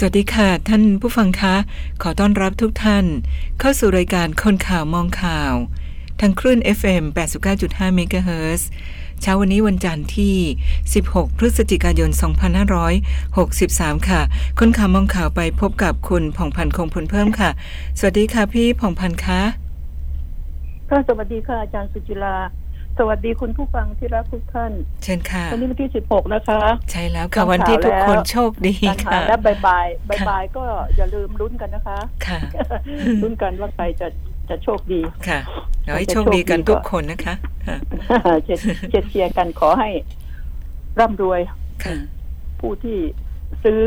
สวัสดีค่ะท่านผู้ฟังคะ ขอต้อนรับทุกท่าน เข้าสู่รายการคนข่าวมองข่าว ทางคลื่น FM 89.5เมกะเฮิรตซ์เช้าวันนี้วันจันทร์ที่ 16 พฤศจิกายน 2563 ค่ะ คนข่าวมองข่าวไปพบกับคุณผ่องพันธ์คงพลเพิ่มค่ะ สวัสดีค่ะพี่ผ่องพันธ์คะค่ะสวัสดีค่ะอาจารย์สุจิรา สวัสดีคุณผู้ฟังที่รักทุกท่าน เชิญค่ะ วันนี้วันที่สิบหกนะคะ ใช่แล้วค่ะวันที่ทุกคนโชคดีการหาค่ะและบายบายบายค่ะบายก็อย่าลืมลุ้นกันนะคะ ค่ะลุ้นกันว่าใครจะจะโชคดีค่ะขอให้โชคดีกันทุกคนนะคะค่ะเชียร์เชียร์เชียร์กันขอให้ร่ำรวยค่ะผู้ที่ซื้อ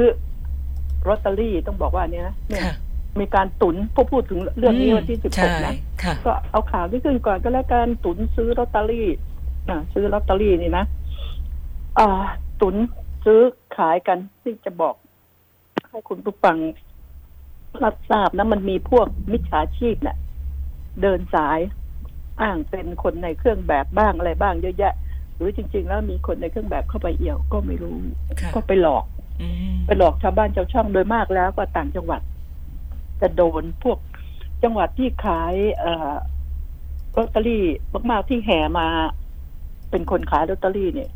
ลอตเตอรี่ต้องบอกว่าเนี่ยนะเนี่ยค่ะ มีการตุนพวกพูดถึงเรื่องนี้วันที่สิบหใช่กนะค่ะก็เอาข่าวที่ขึ้นก่อนก็แล้วกันตุนซื้อลอตเตอรี่อ่าซื้อลอตเตอรี่นี่นะอ่า ตุนซื้อขายกันที่จะบอก ให้คุณผู้ฟังรับทราบนะมันมีพวกมิจฉาชีพเนะ่ะ เดินสายอ้างเป็นคนในเครื่องแบบบ้างอะไรบ้างเยอะแยะ หรือจริง ๆ แล้วมีคนในเครื่องแบบเข้าไปเอี่ยวก็ไม่รู้ค่ะก็ไปหลอกอืมไปหลอกชาวบ้านชาวช่องโดยมากแล้วก็ต่างจังหวัด จะโดนพวกจังหวัดที่ขายเอ่อลอตเตอรี่มากๆที่แห่มา เป็นคนขายลอตเตอรี่เนี่ย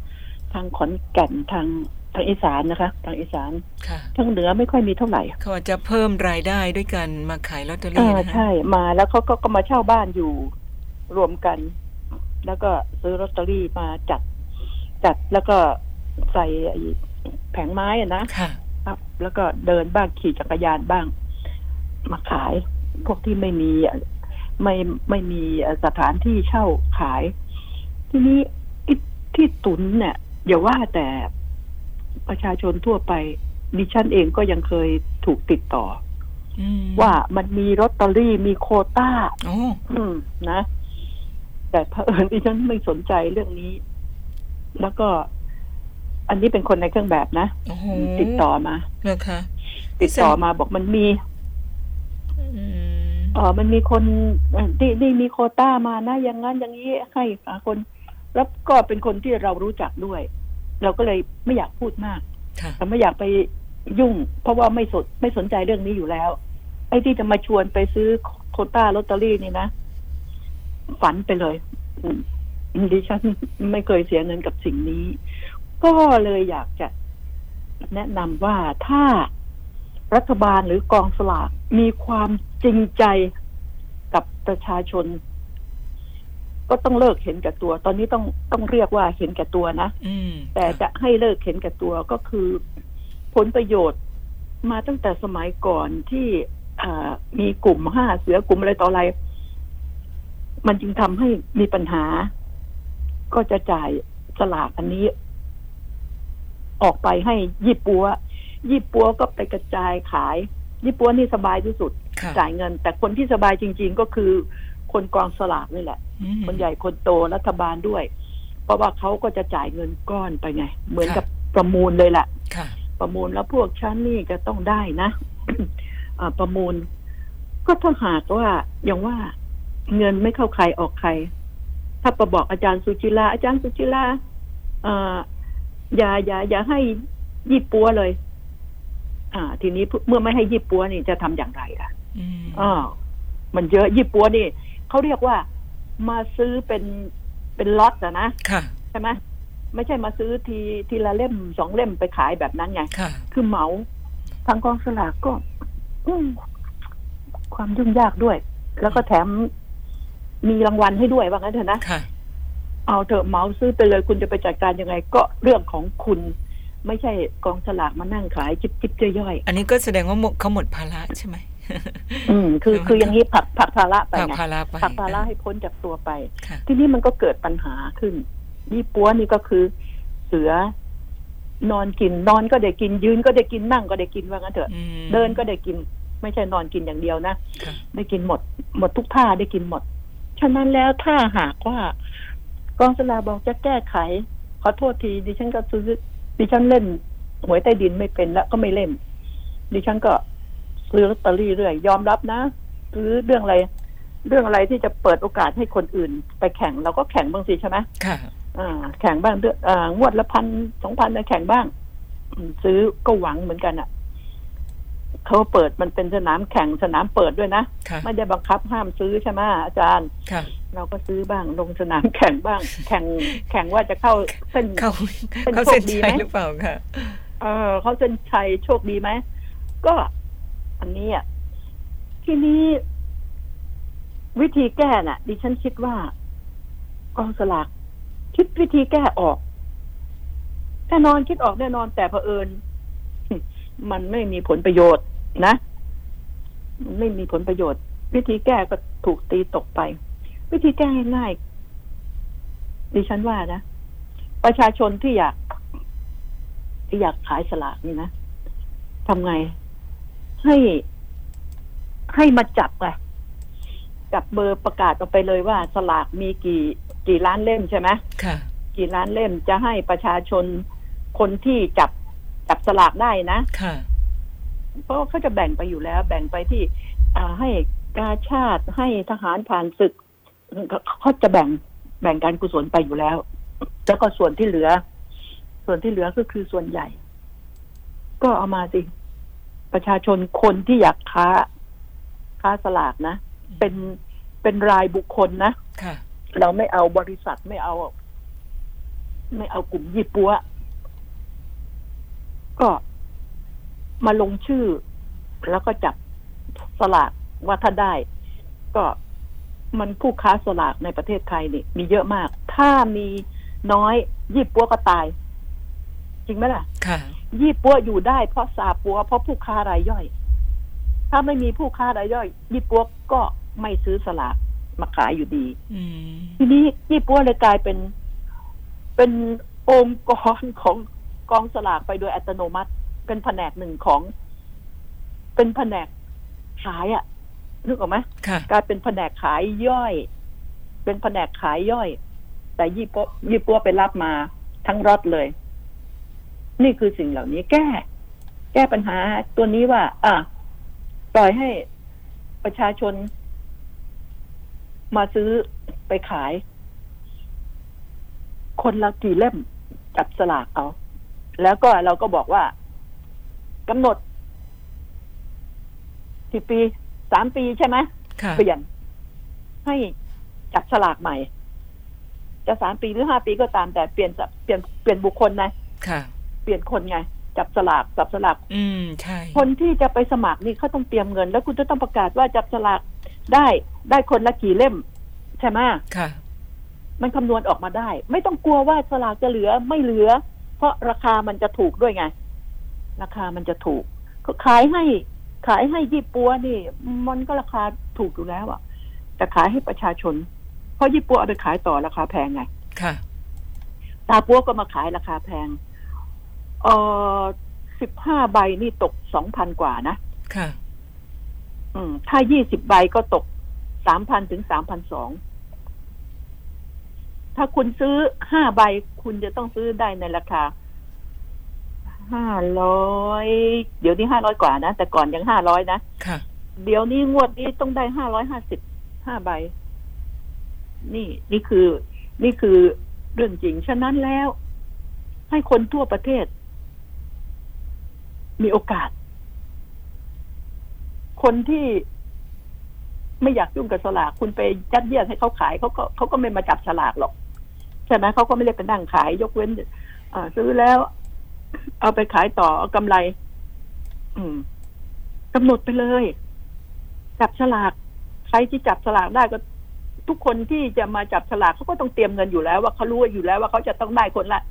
ทางขอนแก่นทางทางอีสานนะคะทางอีสานค่ะทางเหนือไม่ค่อยมีเท่าไหร่เขาอาจจะเพิ่มรายได้ด้วยกันมาขายลอตเตอรี่เออนะคะใช่มาแล้วเขาก็ก็มาเช่าบ้านอยู่รวมกัน แล้วก็ซื้อลอตเตอรี่มาจัด จัดแล้วก็ใส่ไอ้แผงไม้อะนะค่ะครับแล้วก็เดินบ้างขี่จักรยานบ้าง มาขาย พวกที่ไม่มีไม่ไม่มีสถานที่เช่าขาย ทีนี้ไอ้ที่ตุนเนี่ยอย่าว่าแต่ประชาชนทั่วไปดิฉันเองก็ยังเคยถูกติดต่ออืมว่ามันมีลอตเตอรี่มีโควต้าโอ้อืมนะ แต่เผอิญดิฉันไม่สนใจเรื่องนี้ แล้วก็ อันนี้เป็นคนในเครื่องแบบนะโอ้โหติดต่อมาเหรอคะติดต่อมาบอกมันมี อืมเออมันมีคนเอ่อที่ที่มีโควต้ามานะอย่างนั้นอย่างนี้ให้หาคนแล้วก็เป็นคนที่เรารู้จักด้วย เราก็เลยไม่อยากพูดมากค่ะแต่ไม่อยากไปยุ่ง เพราะว่าไม่สนไม่สนใจเรื่องนี้อยู่แล้ว ไอ้ที่จะมาชวนไปซื้อโควต้าลอตเตอรี่นี่นะฝันไปเลยอืมดิฉันไม่เคยเสียเงินกับสิ่งนี้ ก็เลยอยากจะแนะนำว่าถ้า รัฐบาลหรือกองสลากมีความจริงใจกับประชาชน ก็ต้องเลิกเห็นแก่ตัว ตอนนี้ต้องต้องเรียกว่าเห็นแก่ตัวนะอืมแต่จะให้เลิกเห็นแก่ตัวก็คือ ผลประโยชน์มาตั้งแต่สมัยก่อนที่อ่ามีกลุ่มห้าเสือกลุ่มอะไรต่ออะไร มันจึงทำให้มีปัญหา ก็จะจ่ายสลากอันนี้ ออกไปให้ยี่ปัว ยี่ปัวก็ไปกระจายขาย ยี่ปัวนี่สบายที่สุดค่ะจ่ายเงิน แต่คนที่สบายจริง ๆ ก็คือ คนกองสลากนี่แหละอืมคนใหญ่คนโตรัฐบาลด้วย เพราะว่าเขาก็จะจ่ายเงินก้อนไปไง เหมือนค่ะกับประมูลเลยแหละค่ะประมูลแล้วพวกชั้นนี่จะต้องได้นะอ่าประมูล ก็ถ้าหากว่าอย่างว่าเงินไม่เข้าใครออกใคร ถ้าประบอกอาจารย์สุจิลาอาจารย์สุจิลาอ่าอย่าอย่าอย่าให้ยี่ปัวเลย อ่า ทีนี้เมื่อไม่ให้ยี่ปัวนี่จะทำอย่างไรล่ะอืมอ่ามันเยอะยี่ปัวนี่เขาเรียกว่ามาซื้อเป็นเป็นล็อตอะนะค่ะใช่ไหมไม่ใช่มาซื้อทีทีละเล่มสองเล่มไปขายแบบนั้นไงค่ะคือเหมาทางกองสลากก็อืมความยุ่งยากด้วย แล้วก็แถมมีรางวัลให้ด้วยว่างั้นเถอะนะค่ะเอาเถอะเหมาซื้อไปเลยคุณจะไปจัดการยังไง ก็เรื่องของคุณ ไม่ใช่กองสลากมานั่งขายจิบจิบย่อยอันนี้ก็แสดงว่าหมดเขาหมดภาระใช่ไหมๆอืมคือคืออย่างนี้ผลักผลักภาระไปผลักไงภาระไปผลักภาระให้พ้นจากตัวไปค่ะทีนี้มันก็เกิดปัญหาขึ้นยี่ปัวนี่ก็คือ เสือนอนกินนอนก็ได้กินยืนก็ได้กินนั่งก็ได้กินว่างั้นเถอะอืมเดินก็ได้กิน ไม่ใช่นอนกินอย่างเดียวนะค่ะได้กินหมด หมดทุกท่าได้กินหมด ฉะนั้นแล้วถ้าหากว่ากองสลากบอกจะแก้ไข ขอโทษทีดิฉันก็ซื้อ ดิฉันเล่นหวยใต้ดินไม่เป็นแล้วก็ไม่เล่น ดิฉันก็ซื้อลอตเตอรี่เรื่อยยอมรับนะซื้อเรื่องอะไร เรื่องอะไรที่จะเปิดโอกาสให้คนอื่น ไปแข่งเราก็แข่งบ้างสิใช่ไหมค่ะอ่า แข่งบ้างเดือนอ่างวดละพันสองพันนะแข่งบ้างอืมซื้อก็หวังเหมือนกันอะ เขาเปิดมันเป็นสนามแข่งสนามเปิดด้วยนะค่ะไม่ได้บังคับห้ามซื้อใช่ไหมอาจารย์ค่ะเราก็ซื้อบ้างลงสนามแข่งบ้าง แข่งแข่งว่าจะเข้าเส้นเขาเป็นเขาเส้นโชคดีชัยไหมหรือเปล่าค่ะเออเขาเส้นชัยโชคดีไหมก็อันนี้อะทีนี้ วิธีแก้น่ะ ดิฉันคิดว่ากองสลากคิดวิธีแก้ออกแน่นอนคิดออกแน่นอนแต่เผอิญ มันไม่มีผลประโยชน์นะมันไม่มีผลประโยชน์ วิธีแก้ก็ถูกตีตกไป วิธีแก้ง่ายๆดิฉันว่านะประชาชนที่อยาก ที่อยากขายสลากนี่นะทำไง ให้ให้มาจับไงจับเบอร์ประกาศออกไปเลยว่า สลากมีกี่ กี่ล้านเล่มใช่ไหมค่ะ กี่ล้านเล่มจะให้ประชาชนคนที่จับ จับสลากได้นะค่ะเพราะว่าเขาจะแบ่งไปอยู่แล้ว แบ่งไปที่อ่าให้กาชาติให้ทหารผ่านศึกเขาเขาจะแบ่งแบ่งการกุศลไปอยู่แล้ว แล้วก็ส่วนที่เหลือ ส่วนที่เหลือก็คือส่วนใหญ่ ก็เอามาสิ ประชาชนคนที่อยากค้า ค้าสลากนะ เป็นเป็นรายบุคคลนะค่ะเราไม่เอาบริษัทไม่เอา ไม่เอากลุ่มยี่ปัว ก็มาลงชื่อ แล้วก็จับสลากว่าถ้าได้ ก็มันผู้ค้าสลากในประเทศไทยนี่มีเยอะมาก ถ้ามีน้อยยี่ปัวก็ตาย จริงไหมล่ะ ค่ะ ยี่ปัวอยู่ได้เพราะซาปัวเพราะผู้ค้ารายย่อย ถ้าไม่มีผู้ค้ารายย่อย ยี่ปัวก็ไม่ซื้อสลากมาขายอยู่ดีอืมทีนี้ยี่ปัวเลยกลายเป็น เป็นองค์กรของ กองสลากไปโดยอัตโนมัติ เป็นแผนกหนึ่งของ เป็นแผนกขายอะนึกออกไหมค่ะกลายเป็นแผนกขายย่อย เป็นแผนกขายย่อย แต่ยี่ปัวยี่ปัวไปรับมาทั้งรถเลย นี่คือสิ่งเหล่านี้แก้ แก้ปัญหาตัวนี้ว่า อะปล่อยให้ประชาชนมาซื้อไปขาย คนละกี่เล่มจับสลากเอา แล้วก็เราก็บอกว่ากำหนดกี่ปีสามปีใช่ไหมค่ะเปลี่ยนให้จับสลากใหม่ จะสามปีหรือห้าปีก็ตามแต่เปลี่ยนสับเปลี่ยนเปลี่ยนบุคคลนะค่ะ เปลี่ยนคนไง จับสลากจับสลากอืมใช่ คนที่จะไปสมัครนี่เขาต้องเตรียมเงิน แล้วคุณจะต้องประกาศว่าจับสลากได้ได้คนละกี่เล่ม ใช่ไหมค่ะ มันคำนวณออกมาได้ ไม่ต้องกลัวว่าสลากจะเหลือไม่เหลือ เพราะราคามันจะถูกด้วยไง ราคามันจะถูก ก็ขายให้ ขายให้ยี่ปัวนี่ มันก็ราคาถูกอยู่แล้วอะแต่ขายให้ประชาชน เพราะยี่ปัวเอาไปขายต่อราคาแพงไง ค่ะตาปัวก็มาขายราคาแพงเออสิบห้าใบนี่ตกสองพันกว่านะ ค่ะ อืม ถ้ายี่สิบใบก็ตกสามพันถึงสามพันสอง ถ้าคุณซื้อห้าใบคุณจะต้องซื้อได้ในราคาห้าร้อยเดี๋ยวนี้ห้าร้อยกว่านะ แต่ก่อนยังห้าร้อยนะค่ะ เดี๋ยวนี้งวดนี้ต้องได้ห้าร้อยห้าสิบห้าใบ นี่นี่คือ นี่คือเรื่องจริง ฉะนั้นแล้ว ให้คนทั่วประเทศ มีโอกาส คนที่ไม่อยากยุ่งกับสลาก คุณไปยัดเยียดให้เขาขายเขาก็เขาก็ไม่มาจับสลากหรอก ใช่ไหมเขาก็ไม่ได้ไปนั่งขาย ยกเว้นอ่าซื้อแล้ว เอาไปขายต่อเอากำไร อืมกำหนดไปเลย จับฉลาก ใครที่จับฉลากได้ก็ทุกคนที่จะมาจับฉลากเขาก็ต้องเตรียมเงินอยู่แล้ว ว่าเขารู้อยู่แล้วว่าเขาจะต้องได้คนละ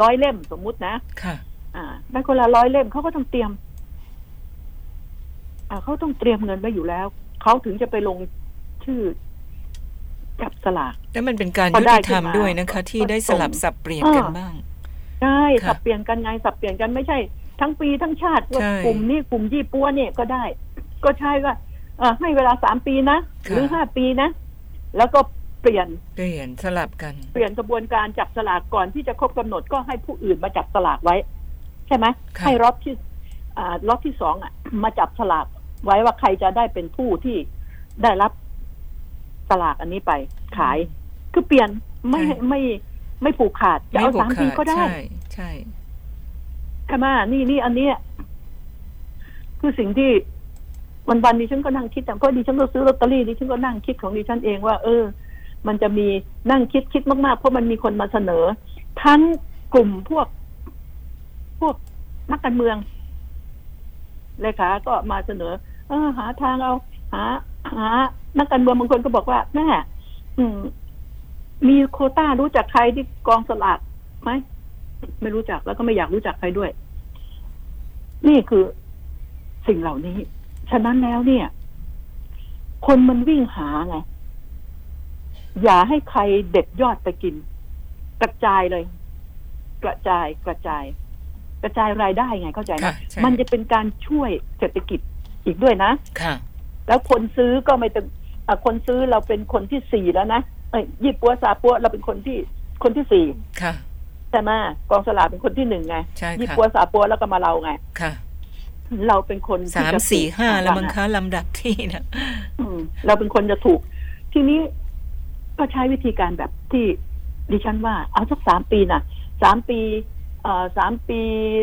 ร้อยเล่มสมมุตินะค่ะ อ่า ได้คนละร้อยเล่มเขาก็ต้องเตรียม อ่าเขาต้องเตรียมเงินไว้อยู่แล้วเขาถึงจะไปลงชื่อ จับสลากแล้วมันเป็นการพอยุได้ติธรรมขึ้นมาด้วยนะคะ ที่ได้สลับสับเปลี่ยนกันอ่าบ้างใช่ค่ะสับเปลี่ยนกันไงสับเปลี่ยนกันไม่ใช่ ทั้งปีทั้งชาติว่าใช่กลุ่มนี้กลุ่มยี่ปัวเนี่ยก็ได้ ก็ใช่ว่าเอ่อให้เวลาสามปีนะค่ะหรือห้าปีนะ แล้วก็เปลี่ยนเปลี่ยนสลับกัน เปลี่ยนกระบวนการจับสลากก่อนที่จะครบกำหนดก็ให้ผู้อื่นมาจับสลากไว้ ใช่ไหมค่ะให้รอบที่อ่ารอบที่สองอะ มาจับสลากไว้ว่าใครจะได้เป็นผู้ที่ได้รับ สลากอันนี้ไปขาย คือเปลี่ยนไม่ให้ไม่ไม่ผูกขาดจะไม่เอาผูกสามปีขาดก็ได้ ใช่ใช่ใช่ไหมนี่นี่อันเนี้ยคือสิ่งที่วันวันๆดิฉันก็นั่งคิดแต่เพราะดิฉันก็ซื้อลอตเตอรี่ดิฉันก็นั่งคิดของดิฉันเองว่า เออ มันจะมีนั่งคิดคิดมากๆ เพราะมันมีคนมาเสนอ ทั้งกลุ่มพวก พวกนักการเมืองเลขาก็มาเสนอ เออ หาทางเอา หา หา นักการเมืองบางคนก็บอกว่าแม่อืมมีโควต้ารู้จักใครที่กองสลากไหมไม่รู้จักแล้วก็ไม่อยากรู้จักใครด้วย นี่คือสิ่งเหล่านี้ ฉะนั้นแล้วเนี่ย คนมันวิ่งหาไงอย่าให้ใครเด็ดยอดไปกิน กระจายเลย กระจายกระจาย กระจายรายได้ไงเข้าใจไหมค่ะใช่มันจะเป็นการช่วยเศรษฐกิจอีกด้วยนะค่ะ แล้วคนซื้อก็ไม่ต้องอะ คนซื้อเราเป็นคนที่สี่แล้วนะเอ้ยยี่ปัวซาปัวเราเป็นคนที่คนที่สี่ค่ะแต่มากองสลากเป็นคนที่หนึ่งไงใช่ยี่ค่ะปัวซาปัวแล้วก็มาเราไงค่ะเราเป็นคนที่สามจะสี่ถูกห้าแล้วรมั้งอะคะลำดับที่นะอืมเราเป็นคนจะถูก ทีนี้ก็ใช้วิธีการแบบที่ดิฉันว่า เอาสักสามปีนะสามปีเอ่อสามปี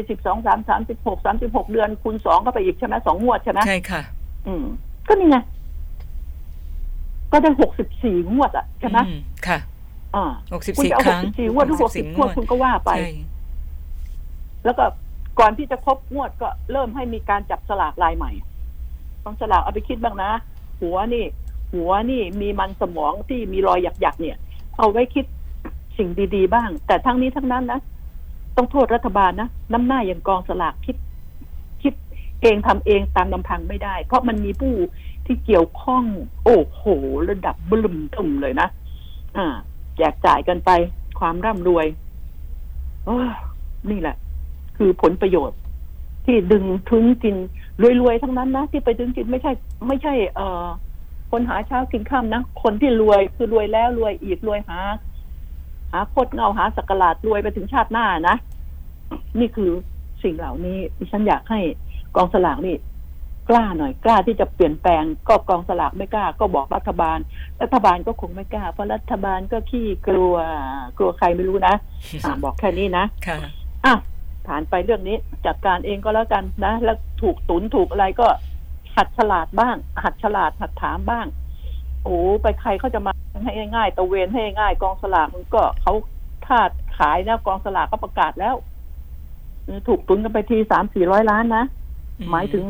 สิบสองสามสามสิบหกสามสิบหกเดือนคูณสองเข้าไปอีกใช่ไหมสองงวดใช่ไหมใช่ค่ะ อืม ก็นี่ไง ก็ได้หกสิบสี่งวดอะใช่ไหมอืมค่ะอ่าหกสิบคุณสี่จะเอาคหกรั้งสิบสี่งวดหรือหกสิบ64งวดคุณก็ว่าไปใช่แล้วก็ก่อนที่จะครบงวดก็เริ่มให้มีการจับสลากลายใหม่ต้องสลากเอาไปคิดบ้างนะ หัวนี่ หัวนี่มีมันสมองที่มีรอยหยักๆเนี่ย เอาไว้คิดสิ่งดีๆบ้าง แต่ทั้งนี้ทั้งนั้นนะต้องโทษรัฐบาลนะน้ำหน้าอย่างกองสลากคิด คิดเองทำเองตามลำพังไม่ได้ เพราะมันมีผู้ ที่เกี่ยวข้อง โอ้โห ระดับบึ้มตุ่มเลยนะอ่าแจกจ่ายกันไปความร่ำรวยโอ้นี่แหละ คือผลประโยชน์ ที่ดึงถึงกินรวยๆทั้งนั้นนะที่ไปถึงกินไม่ใช่ ไม่ใช่ เอ่อ คนหาเช้ากินข้ามนะคนที่รวยคือรวยแล้วรวยอีกรวยหาหาโคตรเงาหาสักการาดรวยไปถึงชาติหน้านะ นี่คือสิ่งเหล่านี้ดิฉันอยากให้กองสลากนี่ กล้าหน่อยกล้าที่จะเปลี่ยนแปลงก็กองสลากไม่กล้า ก็บอกรัฐบาล รัฐบาลก็คงไม่กล้า เพราะรัฐบาลก็ขี้กลัว กลัวใครไม่รู้นะอะบอกแค่นี้นะค่ะอะผ่านไปเรื่องนี้จัดการเองก็แล้วกันนะ แล้วถูกตุนถูกอะไรก็ หัดฉลาดบ้าง หัดฉลาดหัดถามบ้างโอ้ไปใครเขาจะมาให้ง่ายๆตะเวนให้ง่ายกองสลากมันก็เขาถ้าขายนะกองสลากก็ประกาศแล้ว ถูกตุนกันไปทีสามสี่ร้อยล้านนะอืมหมายถึง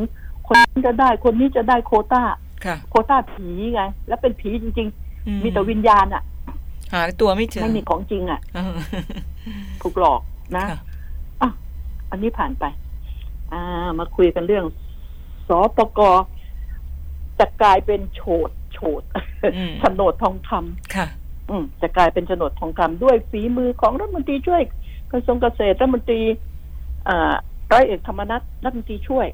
คนนี้จะได้คนนี้จะได้โควต้าค่ะ โควต้าผีไง แล้วเป็นผีจริงอืๆมีแต่วิญญาณอะหาตัวไม่เจอไม่มีของจริงอะเออถูกหลอกนะค่ะอะอันนี้ผ่านไป อ่า มาคุยกันเรื่องสปกจะกลายเป็นโฉดโฉดอืมโฉนดทองคำค่ะ อืมจะกลายเป็นโฉนดทองคำด้วยฝีมือของรัฐมนตรีช่วยกระทรวงเกษตรรัฐมนตรีอ่าร้อยเอกธรรมนัฐรัฐมนตรีช่วย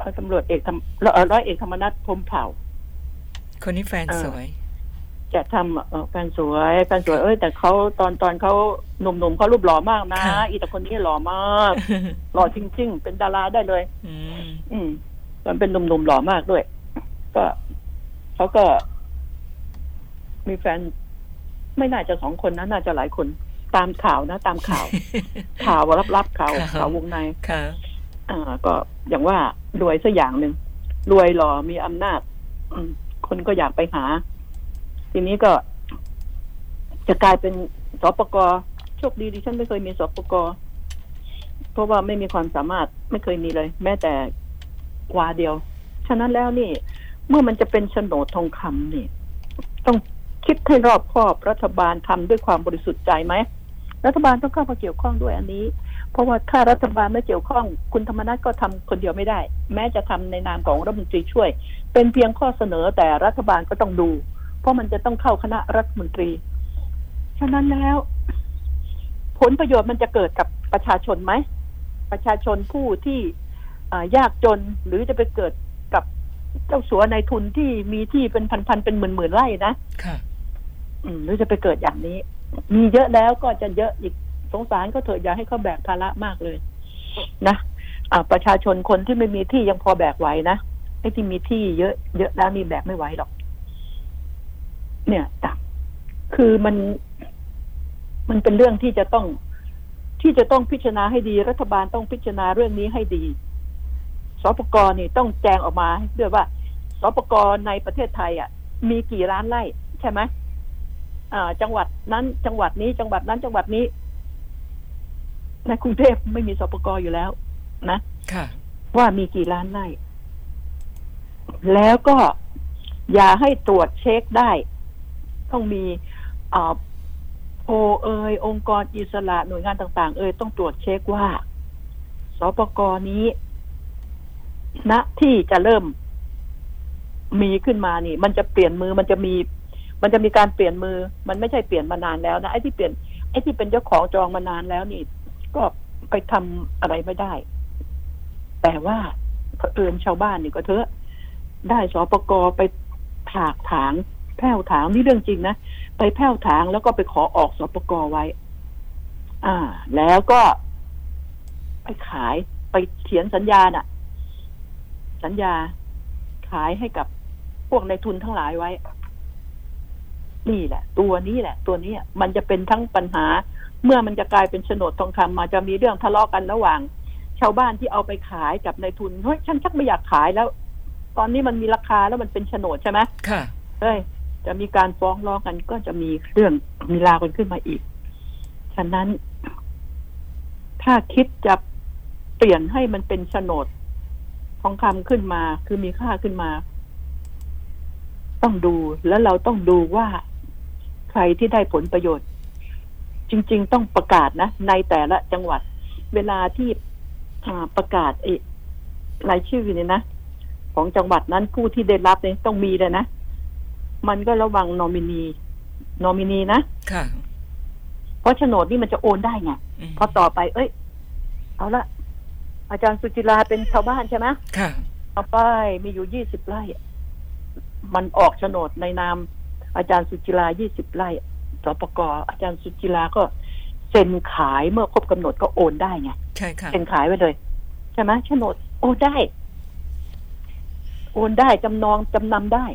ร้อยตำรวจเอกธรรมเอ่อร้อยเอกธรรมนัฐพรหมเผ่า คนนี้แฟนเออสวย จะทำเอ่อแฟนสวยแฟนสวยเอ้ยแต่เขาตอนตอนเขาหนุ่มๆเขารูปหล่อมากนะค่ะอีแต่คนนี้หล่อมากหล่อจริงๆ เป็นดาราได้เลยอืมอืมตอนเป็นหนุ่มๆหล่อมากด้วย ก็เขาก็ มีแฟนไม่น่าจะสองคนนะน่าจะหลายคนตามข่าวนะ ตามข่าว ข่าวลับๆข่าวครับข่าววงในค่ะ อ่า ก็อย่างว่ารวยสักอย่างหนึ่งรวยหล่อมีอำนาจคนก็อยากไปหา ทีนี้ก็ จะกลายเป็นสปกโชคดีดิฉันไม่เคยมีสปกเพราะว่าไม่มีความสามารถไม่เคยมีเลย แม้แต่กวาเดียว ฉะนั้นแล้วนี่ เมื่อมันจะเป็นโฉนดทองคำนี่ ต้องคิดให้รอบคอบรัฐบาลทำด้วยความบริสุทธิ์ใจไหมรัฐบาลต้องเข้ามาเกี่ยวข้องด้วยอันนี้ เพราะว่าถ้ารัฐบาลไม่เกี่ยวข้อง คุณธรรมนัฐก็ทำคนเดียวไม่ได้ แม้จะทำในนามของรัฐมนตรีช่วย เป็นเพียงข้อเสนอแต่รัฐบาลก็ต้องดู เพราะมันจะต้องเข้าคณะรัฐมนตรี ฉะนั้นแล้ว ผลประโยชน์มันจะเกิดกับประชาชนไหม ประชาชนผู้ที่อ่ายากจนหรือจะไปเกิดกับเจ้าสัวในทุนที่มีที่เป็นพันๆเป็นหมื่นๆไร่นะค่ะอืมหรือจะไปเกิดอย่างนี้ มีเยอะแล้วก็จะเยอะอีก สงสารก็เถอะอย่าให้เขาแบกภาระมากเลย นะอ่าประชาชนคนที่ไม่มีที่ยังพอแบกไหวนะไอ้ที่มีที่เยอะ เยอะแล้วนี่แบกไม่ไหวหรอก เนี่ยจ้ะคือมัน มันเป็นเรื่องที่จะต้อง ที่จะต้องพิจารณาให้ดี รัฐบาลต้องพิจารณาเรื่องนี้ให้ดีสปกรนี่ต้องแจงออกมาด้วยว่าสปกรในประเทศไทย อะ มีกี่ล้านไร่ใช่ไหมอ่าจังหวัดนั้นจังหวัดนี้จังหวัดนั้นจังหวัดนี้ ในกรุงเทพไม่มีสปกรอยู่แล้ว นะค่ะว่ามีกี่ล้านไร่แล้วก็อย่าให้ตรวจเช็คได้ ต้องมีอ่าโพลเอยองค์กรอิสระหน่วยงานต่าง ๆ เอยต้องตรวจเช็คว่าสปกรนี้ณที่จะเริ่มมีขึ้นมานี่ มันจะเปลี่ยนมือมันจะมี มันจะมีการเปลี่ยนมือ มันไม่ใช่เปลี่ยนมานานแล้วนะไอ้ที่เปลี่ยนไอ้ที่เป็นเจ้าของจองมานานแล้วนี่ ก็ไปทำอะไรไม่ได้ แต่ว่าเผอิญชาวบ้านนี่ก็เถอะ ได้สปกไปถากถางแผ้วถางนี่เรื่องจริงนะไปแผ้วถางแล้วก็ไปขอออกสปกไว้ อ่า แล้วก็ไปขายไปเขียนสัญญาน่ะ สัญญาขายให้กับพวกในทุนทั้งหลายไว้ นี่แหละ ตัวนี้แหละ ตัวนี้มันจะเป็นทั้งปัญหา เมื่อมันจะกลายเป็นโฉนดทองคำมาจะมีเรื่องทะเลาะกันระหว่าง ชาวบ้านที่เอาไปขายกับในทุนเฮ้ยฉันชักไม่อยากขายแล้ว ตอนนี้มันมีราคาแล้วมันเป็นโฉนดใช่ไหมค่ะเฮ้ยจะมีการฟ้องร้องกันก็จะมีเรื่องมีราวกันขึ้นมาอีก ฉะนั้น ถ้าคิดจะเปลี่ยนให้มันเป็นโฉนดทองคำขึ้นมา คือมีค่าขึ้นมา ต้องดูแล้วเราต้องดูว่า ใครที่ได้ผลประโยชน์ จริง ๆ ต้องประกาศนะ ในแต่ละจังหวัด เวลาที่อ่าประกาศไอ้รายชื่อเนี่ยนะของจังหวัดนั้นผู้ที่ได้รับเนี่ยต้องมีเลยนะ มันก็ระวังนอมินีนอมินีนะค่ะเพราะโฉนดนี่มันจะโอนได้ไงมพอต่อไป เอ้ย เอาละอาจารย์สุจิราเป็นชาวบ้านใช่ไหมค่ะเอาไปมีอยู่ยี่สิบไร่ มันออกโฉนดในนามอาจารย์สุจิรายี่สิบไร่ สปกอาจารย์สุจิราก็เซ็นขายเมื่อครบกำหนดก็โอนได้ไงใช่ค่ะเซ็นขายไว้เลย ใช่ไหมโฉนดโอนได้ โอนได้จำนองจำนำได้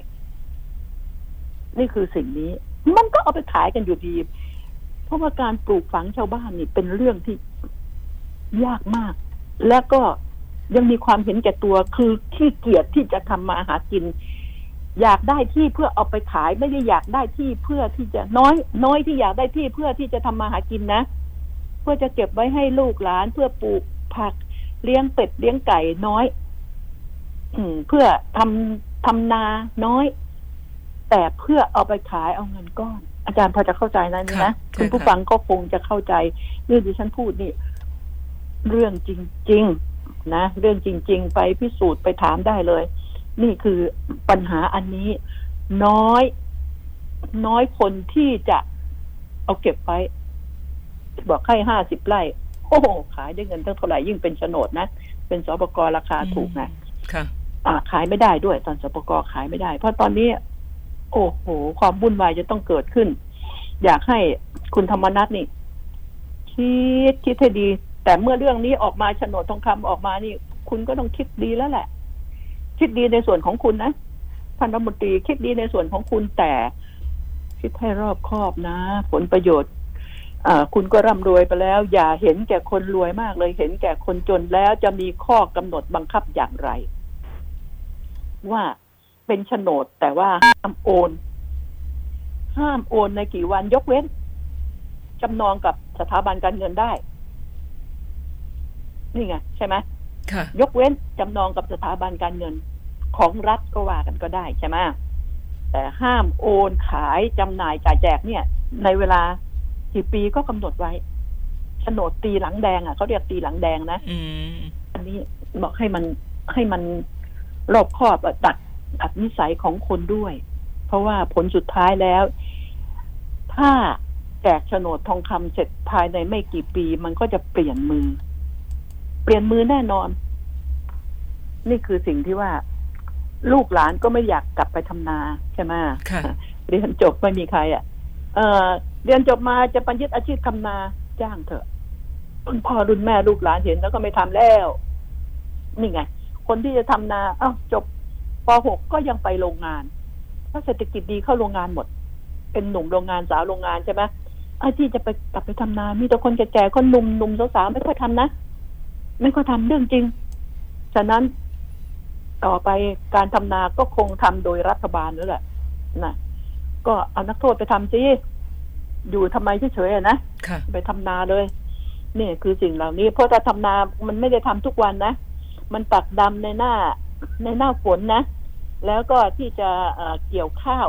นี่คือสิ่งนี้ มันก็เอาไปขายกันอยู่ดี เพราะว่าการปลูกฝังชาวบ้านนี่เป็นเรื่องที่ยากมาก และก็ยังมีความเห็นแก่ตัวคือขี้เกียจที่จะทำมาหากิน อยากได้ที่เพื่อเอาไปขายไม่ได้อยากได้ที่เพื่อที่จะน้อย น้อยที่อยากได้ที่เพื่อที่จะทำมาหากินนะ เพื่อจะเก็บไว้ให้ลูกหลาน เพื่อปลูกผักเลี้ยงเป็ดเลี้ยงไก่น้อย อืม เพื่อทำทำนาน้อย แต่เพื่อเอาไปขายเอาเงินก้อน อาจารย์พอจะเข้าใจนะนี่ครันะบคุณผู้ใช่ครับฟังก็คงจะเข้าใจเรื่องที่ฉันพูดนี่ เรื่องจริง ๆ นะเรื่องจริง ๆ ไปพิสูจน์ไปถามได้เลย นี่คือปัญหาอันนี้น้อย น้อยคนที่จะเอาเก็บไว้ บอกให้ห้าสิบไร่ โอ้โหขายได้เงินตั้งเท่าไหร่ยิ่งเป็นโฉนดนะ เป็นสปกราคาถูกนะค่ะอ่าขายไม่ได้ด้วย ตอนสปกขายไม่ได้ เพราะตอนนี้ โอ้โห ความวุ่นวายจะต้องเกิดขึ้น อยากให้คุณธรรมนัทนี่คิดคิดให้ดี แต่เมื่อเรื่องนี้ออกมาโฉนดทองคำออกมานี่ คุณก็ต้องคิดดีแล้วแหละ คิดดีในส่วนของคุณนะพันธมนตรีคิดดีในส่วนของคุณแต่คิดให้รอบคอบนะ ผลประโยชน์คุณก็ร่ำรวยไปแล้ว อย่าเห็นแก่คนรวยมากเลย เห็นแก่คนจนแล้วจะมีข้อกำหนดบังคับอย่างไร ว่าเป็นโฉนดแต่ว่าห้ามโอน ห้ามโอนในกี่วันยกเว้นจำนองกับสถาบันการเงินได้ นี่ไงใช่ไหม ยกเว้นจำนองกับสถาบันการเงินของรัฐก็ว่ากันก็ได้ใช่ไหมแต่ห้ามโอนขายจำหน่ายจ่ายแจกเนี่ย ในเวลากี่ปีก็กำหนดไว้โฉนดตีหลังแดงอะเขาเรียกตีหลังแดงนะอืมอันนี้บอกให้มันให้มันรอบคอบอะตัดตัดนิสัยของคนด้วย เพราะว่าผลสุดท้ายแล้ว ถ้าแจกโฉนดทองคำเสร็จภายในไม่กี่ปี มันก็จะเปลี่ยนมือ เปลี่ยนมือแน่นอน นี่คือสิ่งที่ว่า ลูกหลานก็ไม่อยากกลับไปทำนาใช่ไหมค่ะเรียนจบไม่มีใคร อะ เออเรียนจบมาจะปัญญดอาชีพทำนาจ้างเถอะรุ่นพ่อรุ่นแม่ลูกหลานเห็นแล้วก็ไม่ทำแล้วนี่ไง คนที่จะทำนาเอ้าจบป .6 ก็ยังไปโรงงานถ้าเศรษฐกิจดีเข้าโรงงานหมด เป็นหนุ่มโรงงานสาวโรงงานใช่ไหมไอ้ที่จะไปกลับไปทำนา มีแต่คนแก่ๆคนหนุ่มหนุ่มสาวๆไม่ค่อยทำนะ ไม่ค่อยทำเรื่องจริง ฉะนั้นต่อไปการทำนาก็คงทำโดยรัฐบาลนั่นแหละนะก็เอานักโทษไปทำสิอยู่ทำไมเฉยๆอะนะค่ะไปทำนาเลยนี่คือสิ่งเหล่านี้ เพราะถ้าทำนามันไม่ได้ทำทุกวันนะมันปักดำในหน้า ในหน้าฝนนะแล้วก็ที่จะเอ่อเกี่ยวข้าว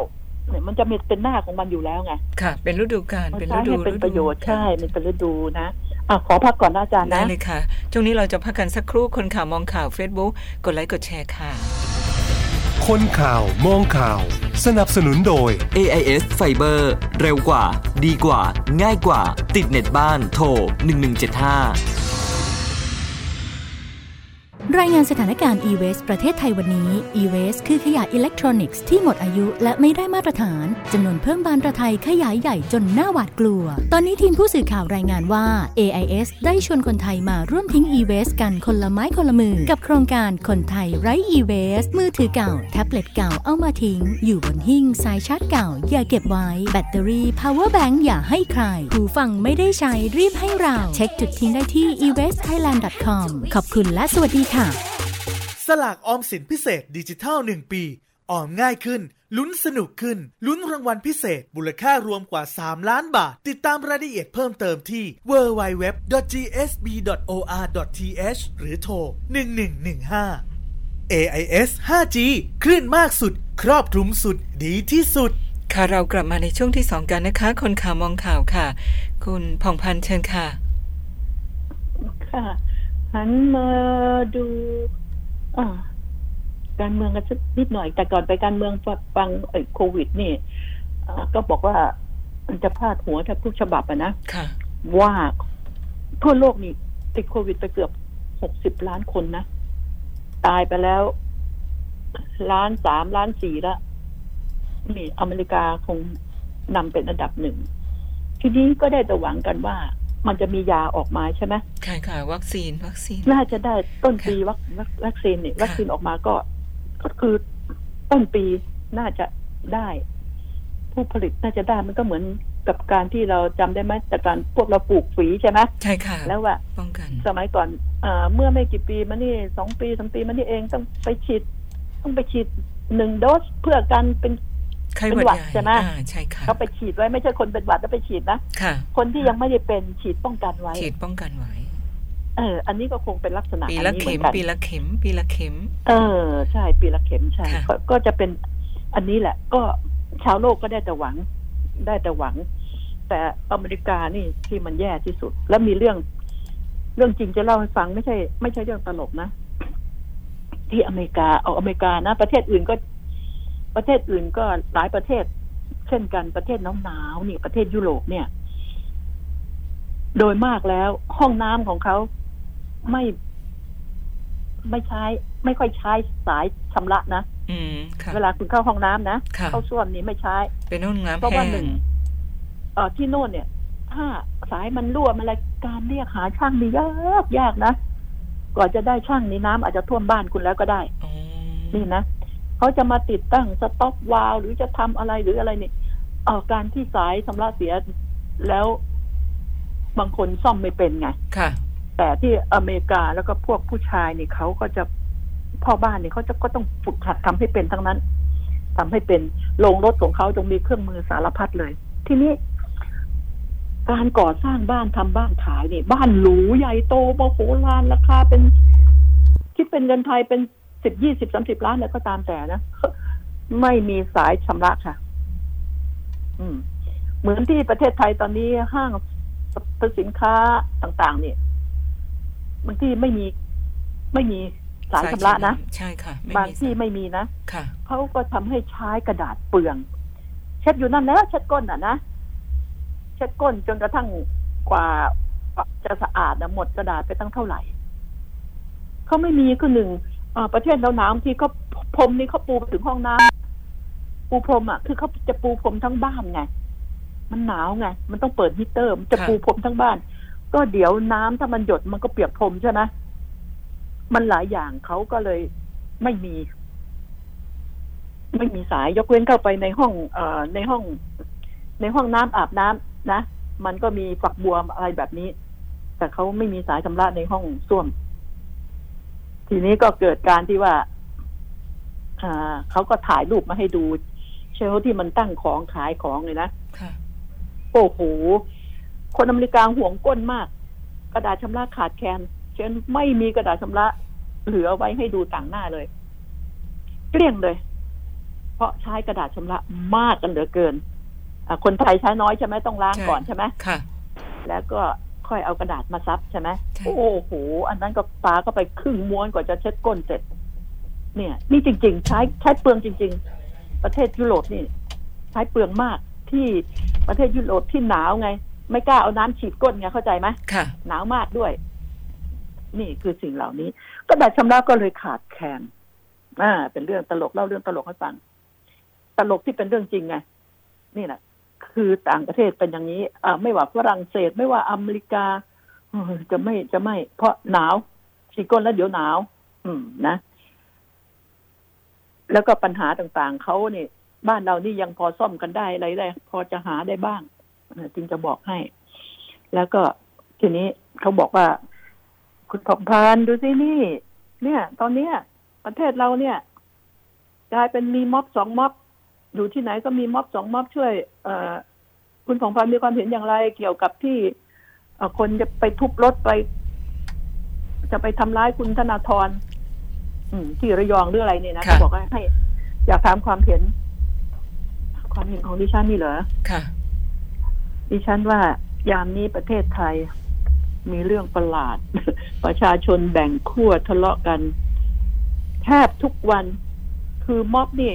เนี่ยมันจะมีเป็นหน้าของมันอยู่แล้วไงค่ะ เป็นฤดูกาลมันเป็นใช้ฤดูให้เป็นประโยชน์ฤดูใช่มันเป็นฤดูนะ อะขอพักก่อนนะอาจารย์ได้นะเลยค่ะ ช่วงนี้เราจะพักกันสักครู่คนข่าวมองข่าว Facebook กดไลค์กดแชร์ค่ะ คนข่าวมองข่าว สนับสนุนโดย AIS Fiber เร็วกว่า ดีกว่า ง่ายกว่า ติดเน็ตบ้านโทร1175 รายงานสถานการณ์ e-waste ประเทศไทยวันนี้ e-waste คือขยะอิเล็กทรอนิกส์ที่หมดอายุและไม่ได้มาตรฐานจำนวนเพิ่มบานระไทยขยายใหญ่จนน่าหวาดกลัว ตอนนี้ทีมผู้สื่อข่าวรายงานว่า AIS ได้ชวนคนไทยมาร่วมทิ้ง e-waste กันคนละไม้คนละมือ กับโครงการคนไทยไร้ e-waste มือถือเก่า แท็บเล็ตเก่าเอามาทิ้ง อยู่บนหิ้งสายชาร์จเก่า อย่าเก็บไว้ แบตเตอรี่ power bank อย่าให้ใครหูฟังไม่ได้ใช้รีบให้เรา เช็คจุดทิ้งได้ที่ e-wastethailand.com ขอบคุณและสวัสดีค่ะสลากออมสินพิเศษดิจิทัล 1 ปี ออมง่ายขึ้น ลุ้นสนุกขึ้น ลุ้นรางวัลพิเศษมูลค่ารวมกว่า 3 ล้านบาท ติดตามรายละเอียดเพิ่มเติมที่ www.gsb.or.th หรือโทร 1115 AIS 5G คลื่นมากสุด ครอบคลุมสุดดีที่สุดค่ะเรากลับมาในช่วงที่สองกันนะคะ คนข่าวมองข่าวค่ะ คุณผ่องพันธ์เชิญค่ะ ค่ะ หันมาดูอ่าการเมืองกันสักนิดหน่อย แต่ก่อนไปการเมืองฟังไอ้โควิด นี่อ่าก็บอกว่ามันจะพลาดหัวแทบทุกฉบับอะนะค่ะว่าทั่วโลกนี่ติดโควิดไปเกือบหกสิบล้านคนนะ ตายไปแล้ว ล้านสามล้านสี่ละนี่อเมริกาคงนำเป็นอันดับหนึ่ง ทีนี้ก็ได้แต่หวังกันว่า มันจะมียาออกมาใช่ไหมค่ะค่ะวัคซีนวัคซีน น่าจะได้ต้นปีค่ะวัควัควัคซีนเนี่ยค่ะวัคซีนออกมาก็ ก็คือต้นปีน่าจะได้ ผู้ผลิตน่าจะได้มันก็เหมือนกับการที่เราจำได้ไหมแต่การพวกเราปลูกฝีใช่ไหมใช่ค่ะ แล้วว่าป้องกัน สมัยก่อนอาเมื่อไม่กี่ปีมานี่สองปีสามปีมานี่เองต้องไปฉีด ต้องไปฉีดหนึ่งโดสเพื่อกันเป็นไข้หวัด เป็นหวัดใหญ่ใช่ไหมอ่าใช่ค่ะเขาไปฉีดไว้ไม่ใช่คนเป็นหวัดแล้วไปฉีดนะค่ะ คนที่ยังไม่ได้เป็นฉีดป้องกันไว้ ฉีดป้องกันไว้ เออ อันนี้ก็คงเป็นลักษณะปีอันละนี้เหเข็มือมนกันปีละเข็ม ปีละเข็ม เออ ใช่ ปีละเข็มใช่ค่ะก็ก็จะเป็นอันนี้แหละ ก็ชาวโลกก็ได้แต่หวัง ได้แต่หวัง แต่อเมริกานี่ที่มันแย่ที่สุด แล้วมีเรื่อง เรื่องจริงจะเล่าให้ฟังไม่ใช่ ไม่ใช่เรื่องตลกนะที่อเมริกาเอาอเมริกานะ ประเทศอื่นก็ ประเทศอื่นก็หลายประเทศ เช่นกันประเทศหนาวๆนี่ประเทศยุโรปเนี่ย โดยมากแล้วห้องน้ำของเขาไม่ไม่ใช้ ไม่ค่อยใช้สายชำระนะอืมค่ะเวลาคุณเข้าห้องน้ำนะค่ะเข้าส้วมนี่ไม่ใช้ เป็นห้องน้ำเพราะแห้ว่างหนึ่งเอ่อที่โน่นเนี่ย ถ้าสายมันรั่วมันอะไรการเรียกหาช่างนี่ยากยากนะก่อนจะได้ช่างนี่น้ำอาจจะท่วมบ้านคุณแล้วก็ได้อ๋อนี่นะ เขาจะมาติดตั้งสต็อกวาล์วหรือจะทำอะไรหรืออะไรเนี่ยเอ่อการที่สายชำระเสียแล้วบางคนซ่อมไม่เป็นไง ค่ะ แต่ที่อเมริกาแล้วก็พวกผู้ชายนี่เขาก็จะพ่อบ้านเนี่ยเขาจะก็ต้องฝึกหัดทำให้เป็นทั้งนั้นทำให้เป็นโรงรถของเขาจงมีเครื่องมือสารพัดเลย ทีนี้ การก่อสร้างบ้านทำบ้านขายนี่ บ้านหรูใหญ่โตมโหฬารราคาเป็น คิดเป็นเงินไทยเป็น สิบยี่สิบสามสิบล้านแล้วก็ตามแต่นะ ไม่มีสายชำระค่ะ อืม เหมือนที่ประเทศไทยตอนนี้ห้างสรรพสินค้าต่าง ๆ เนี่ยบางที่ไม่มีไม่มีสายชำระนะใช่ค่ะไม่บางมีที่สายไม่มีนะค่ะเขาก็ทำให้ใช้กระดาษเปลือง เช็ดอยู่นั่นแล้วเช็ดก้นอะนะเช็ดก้นจนกระทั่งกว่าจะสะอาดนะหมดกระดาษไปตั้งเท่าไหร่เขาไม่มีคือหนึ่งเอ่อ ประเทศเราหนาวๆที่เขาพรมนี่เขาปูไปถึงห้องน้ำปูพรมอะ คือเขาจะปูพรมทั้งบ้านไงมันหนาวไง มันต้องเปิดฮีเตอร์ มันจะปูพรมทั้งบ้าน ก็เดี๋ยวน้ำถ้ามันหยดมันก็เปียกพรมใช่ไหมมันหลายอย่างเขาก็เลยไม่มี ไม่มีสายยกเว้นเข้าไปในห้อง เอ่อในห้อง ในห้องน้ำอาบน้ำนะมันก็มีฝักบัวอะไรแบบนี้ แต่เขาไม่มีสายชำระในห้องส้วม ทีนี้ก็เกิดการที่ว่า อ่าเขาก็ถ่ายรูปมาให้ดู เชลฟ์ที่มันตั้งของขายของเลยนะค่ะโอ้โหคนอเมริกาห่วงก้นมาก กระดาษชำระขาดแคลนเช่นไม่มีกระดาษชำระเหลือไว้ให้ดูต่างหน้าเลยเกลี้ยงเลย เพราะใช้กระดาษชำระมากกันเหลือเกินอะคนไทยใช้น้อยใช่ไหมต้องล้างใช่ก่อนใช่ไหมค่ะ แล้วก็ ค่อยเอากระดาษมาซับใช่ไหมใช่โอ้โหอันนั้นก็ปาก็ไปครึ่งม้วนกว่าจะเช็ดก้นเสร็จ เนี่ย นี่จริง ๆ ใช้ใช้เปลืองจริง ๆ ประเทศยุโรปนี่ ใช้เปลืองมากที่ประเทศยุโรปที่หนาวไง ไม่กล้าเอาน้ำฉีดก้นไงเข้าใจไหมค่ะ หนาวมากด้วย นี่คือสิ่งเหล่านี้กระดาษชำระก็เลยขาดแคลนอ่า เป็นเรื่องตลกเล่าเรื่องตลกให้ฟัง ตลกที่เป็นเรื่องจริงไงนี่แหละ คือต่างประเทศเป็นอย่างนี้อ่าไม่ว่าฝรั่งเศสไม่ว่าอเมริกาจะไม่จะไม่ เพราะหนาวฉีดก้นแล้วเดี๋ยวหนาว อืมนะ แล้วก็ปัญหาต่างๆเขาเนี่ยบ้านเรานี่ยังพอซ่อมกันได้อะไรได้ พอจะหาได้บ้างจึงจะบอกให้ แล้วก็ทีนี้เขาบอกว่า คุณผ่องพานดูสินี่ เนี่ย ตอนเนี้ย ประเทศเราเนี่ยกลายเป็นมีม็อบสองม็อบ อยู่ที่ไหนก็มีม็อบสองม็อบช่วย เอ่อคุณผ่องพานมีความเห็นอย่างไร เกี่ยวกับที่เอ่อคนจะไปทุบรถไป จะไปทำร้ายคุณธนาธรอืมที่ระยองหรืออะไรเนี่ยนะค่ะเขาบอกว่าให้ อยากถามความเห็น ความเห็นของดิฉันนี่เหรอค่ะดิฉันว่ายามนี้ประเทศไทยมีเรื่องประหลาด ประชาชนแบ่งขั้วทะเลาะกัน แทบทุกวัน คือม็อบนี่ก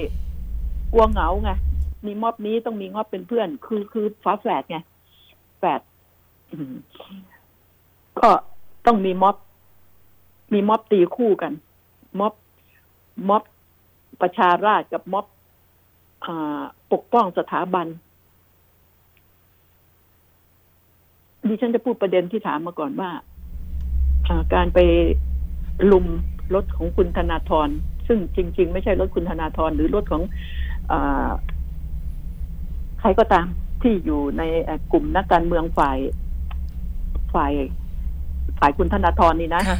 ลัวเหงาไงมีมอบนี้ต้องมีมอบเป็นเพื่อน คือคือฝาแฝดไงแฝดก็ต้องมีม็อบ มีม็อบตีคู่กัน ม็อบม็อบประชาราษฎร์กับม็อบอปกป้องสถาบันดิฉันจะพูดประเด็นที่ถามมาก่อนว่าการไปลุมรถของคุณธนาธรซึ่งจริง ๆ ไม่ใช่รถคุณธนาธรหรือรถของ ใครก็ตามที่อยู่ในเอ่อกลุ่มนักการเมืองฝ่ายฝ่ายฝ่ายคุณธนาธรนี่นะค่ะ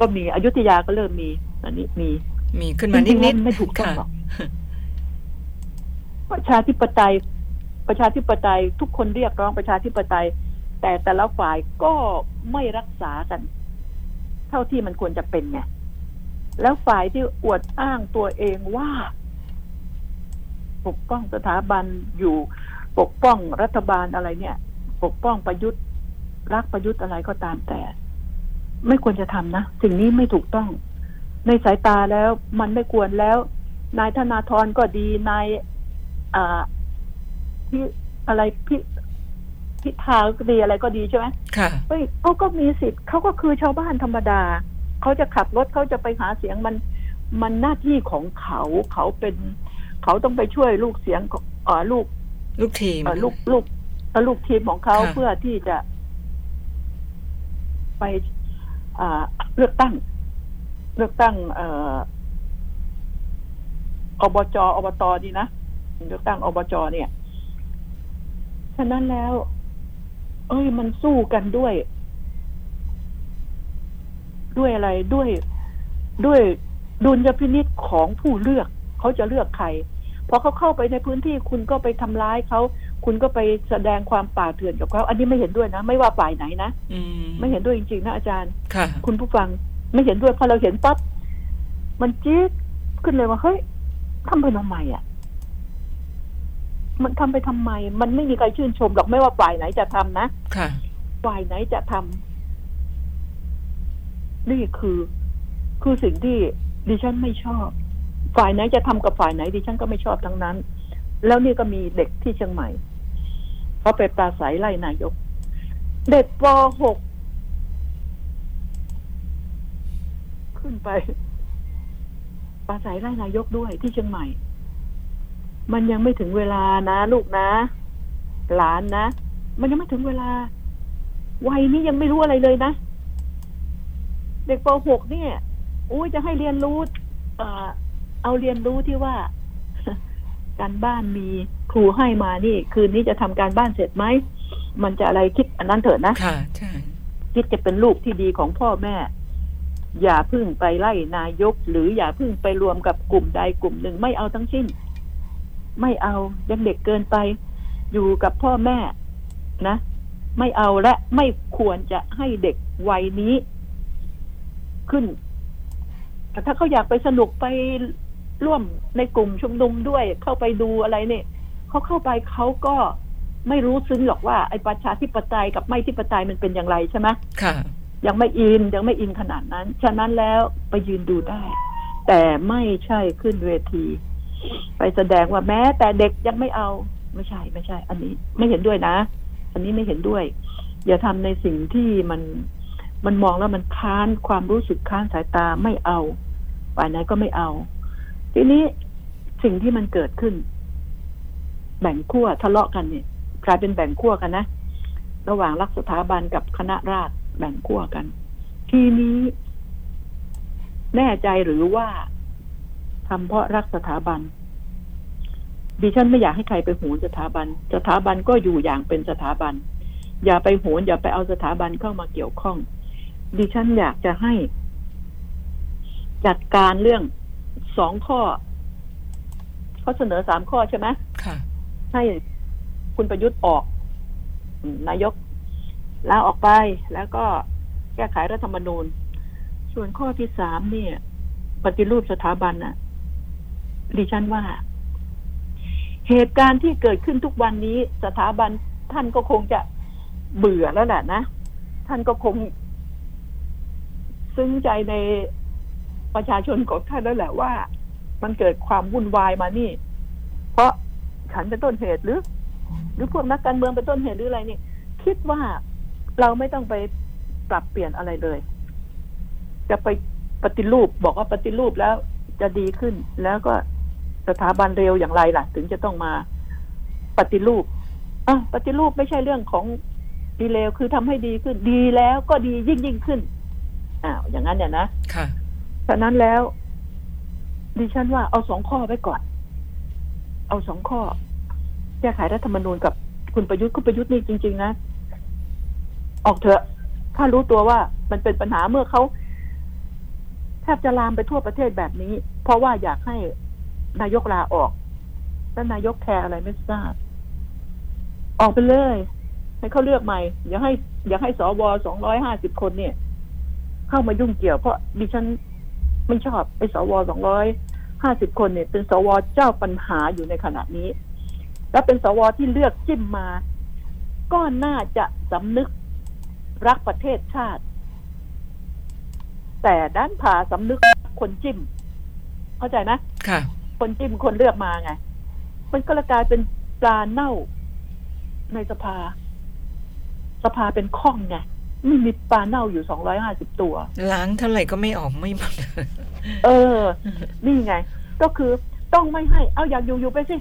ก็มีอยุธยาก็เริ่มมี อันนี้มี มีขึ้นมานิดจริงๆๆไม่ถูกต้องค่ะหรอกประชาธิปไตย ประชาธิปไตยทุกคนเรียกร้องประชาธิปไตย แต่แต่ละฝ่ายก็ไม่รักษากัน เท่าที่มันควรจะเป็นไงแล้วฝ่ายที่อวดอ้างตัวเองว่า ปกป้องสถาบันอยู่ปกป้องรัฐบาลอะไรเนี่ย ปกป้องประยุทธ์รักประยุทธ์อะไรก็ตามแต่ ไม่ควรจะทำนะ สิ่งนี้ไม่ถูกต้อง ในสายตาแล้วมันไม่ควรแล้ว นายธนาธรก็ดีนายอ่าพี่อะไรพี่พิธาก็ดีอะไรก็ดีใช่ไหมค่ะเฮ้ยเขาก็มีสิทธิ์เขาก็คือชาวบ้านธรรมดา เขาจะขับรถเขาจะไปหาเสียงมัน มันหน้าที่ของเขา เขาเป็น เขาต้องไปช่วยลูกเสียงของเอ่อลูก ลูกทีมเอ่อลูกลูกเอ่อลูกทีมของเขาค่ะเพื่อที่จะ ไปอ่าเลือกตั้ง เลือกตั้ง เอ่ออบจอบตดีนะเลือกตั้งอบจเนี่ย ฉะนั้นแล้ว เอ้ยมันสู้กันด้วย ด้วยอะไรด้วยด้วยดุลยพินิษของผู้เลือก เขาจะเลือกใครพอเขาเข้าไปในพื้นที่คุณก็ไปทำร้ายเขาคุณก็ไปแสดงความป่าเถื่อนกับเขาอันนี้ไม่เห็นด้วยนะ ไม่ว่าฝ่ายไหนนะอืมไม่เห็นด้วยจริงๆนะอาจารย์ค่ะคุณผู้ฟังไม่เห็นด้วยพอเราเห็นปั๊บมันจี๊ดขึ้นเลยว่าเฮ้ยทำไปทำไมอะ มันทำไปทำไม มันไม่มีใครชื่นชมหรอกไม่ว่าฝ่ายไหนจะทำนะค่ะฝ่ายไหนจะทำนี่คือ คือสิ่งที่ดิฉันไม่ชอบ ฝ่ายไหนจะทำกับฝ่ายไหนดิฉันก็ไม่ชอบทั้งนั้น แล้วนี่ก็มีเด็กที่เชียงใหม่เขาไปปราศัยไล่นายก เด็กป .6 ขึ้นไปปราศัยไล่นายกด้วยที่เชียงใหม่ มันยังไม่ถึงเวลานะ ลูกนะ หลานนะ มันยังไม่ถึงเวลา วัยนี้ยังไม่รู้อะไรเลยนะ เด็กป .6 เนี่ยโอ้ยจะให้เรียนรู้อ่อ เอาเรียนรู้ที่ว่า การบ้านมีครูให้มานี่ คืนนี้จะทำการบ้านเสร็จไหมมันจะอะไรคิดอันนั้นเถิดนะค่ะใช่คิดจะเป็นลูกที่ดีของพ่อแม่ อย่าเพึ่งไปไล่นายก หรืออย่าเพึ่งไปรวมกับกลุ่มใดกลุ่มหนึ่งไม่เอาทั้งสิ้น ไม่เอายังเด็กเกินไป อยู่กับพ่อแม่นะ ไม่เอาและไม่ควรจะให้เด็กวัยนี้ขึ้นแต่ถ้าเขาอยากไปสนุกไป ร่วมในกลุ่มชุมนุมด้วยเข้าไปดูอะไรเนี่ยเขาเข้าไปเขาก็ไม่รู้ซึ้งหรอกว่าไอ้ประชาธิปไตยกับไม่ธิปไตยมันเป็นอย่างไรใช่ไหมค่ะ ยังไม่อินยังไม่อินขนาดนั้น ฉะนั้นแล้วไปยืนดูได้ แต่ไม่ใช่ขึ้นเวที ไปแสดงว่าแม้ แต่เด็กยังไม่เอาไม่ใช่ไม่ใช่ อันนี้ไม่เห็นด้วยนะ อันนี้ไม่เห็นด้วย อย่าทำในสิ่งที่มันมันมองแล้วมันค้านความรู้สึกค้านสายตาไม่เอาฝ่ายไหนก็ไม่เอา ทีนี้สิ่งที่มันเกิดขึ้น แบ่งขั้วทะเลาะกันเนี่ยกลายเป็นแบ่งขั้วกันนะระหว่างรักสถาบันกับคณะราษฎรแบ่งขั้วกัน ทีนี้ แน่ใจหรือว่าทำเพราะรักสถาบันดิฉันไม่อยากให้ใครไปโหนสถาบัน สถาบันก็อยู่อย่างเป็นสถาบัน อย่าไปโหนอย่าไปเอาสถาบันเข้ามาเกี่ยวข้อง ดิฉันอยากจะให้ จัดการเรื่อง สองข้อเขาเสนอสามข้อใช่ไหมค่ะ ให้คุณประยุทธ์ออกอืมนายกลาออกไปแล้วก็แก้ไขรัฐธรรมนูญ ส่วนข้อที่สามเนี่ย ปฏิรูปสถาบันน่ะ ดิฉันว่า เหตุการณ์ที่เกิดขึ้นทุกวันนี้สถาบันท่านก็คงจะเบื่อแล้วแหละนะ ท่านก็คง ซึ้งใจใน ประชาชนของท่านแล้วแหละว่า มันเกิดความวุ่นวายมานี่ เพราะฉันเป็นต้นเหตุหรือ หรือพวกนักการเมืองเป็นต้นเหตุหรืออะไรนี่ คิดว่าเราไม่ต้องไปปรับเปลี่ยนอะไรเลย จะไปปฏิรูปบอกว่าปฏิรูปแล้วจะดีขึ้น แล้วก็สถาบันเร็วอย่างไรล่ะ ถึงจะต้องมาปฏิรูปอะปฏิรูปไม่ใช่เรื่องของดีเลวคือทำให้ดีขึ้นดีแล้วก็ดียิ่งยิ่งขึ้นอ้าวอย่างนั้นเนี่ยนะค่ะ ฉะนั้นแล้ว ดิฉันว่าเอาสองข้อไว้ก่อน เอาสองข้อ แก้ไขรัฐธรรมนูญกับคุณประยุทธ์คุณประยุทธ์นี่จริง ๆ นะ ออกเถอะ ถ้ารู้ตัวว่ามันเป็นปัญหาเมื่อเขาแทบจะลามไปทั่วประเทศแบบนี้ เพราะว่าอยากให้นายกลาออกแล้วนายกแคร์อะไรไม่ทราบ ออกไปเลย ให้เขาเลือกใหม่ อย่าให้ อย่าให้สวสองร้อยห้าสิบคนเนี่ย เข้ามายุ่งเกี่ยวเพราะดิฉัน ไม่ชอบไอ้สวสองร้อยห้าสิบคนเนี่ย เป็นสวเจ้าปัญหาอยู่ในขณะนี้ และเป็นสวที่เลือกจิ้มมา ก็น่าจะสำนึกรักประเทศชาติ แต่ด้านผ่าสำนึกคนจิ้ม เข้าใจนะค่ะ คนจิ้มคนเลือกมาไง มันก็เลยกลายเป็นปลาเน่าในสภา สภาเป็นข้องไงไม่มีปลาเน่าอยู่สองร้อยห้าสิบตัว ล้างเท่าไหร่ก็ไม่ออกไม่หมดเออ นี่ไง ก็คือต้องไม่ให้ เอาอยากอยู่อยู่ไปสิ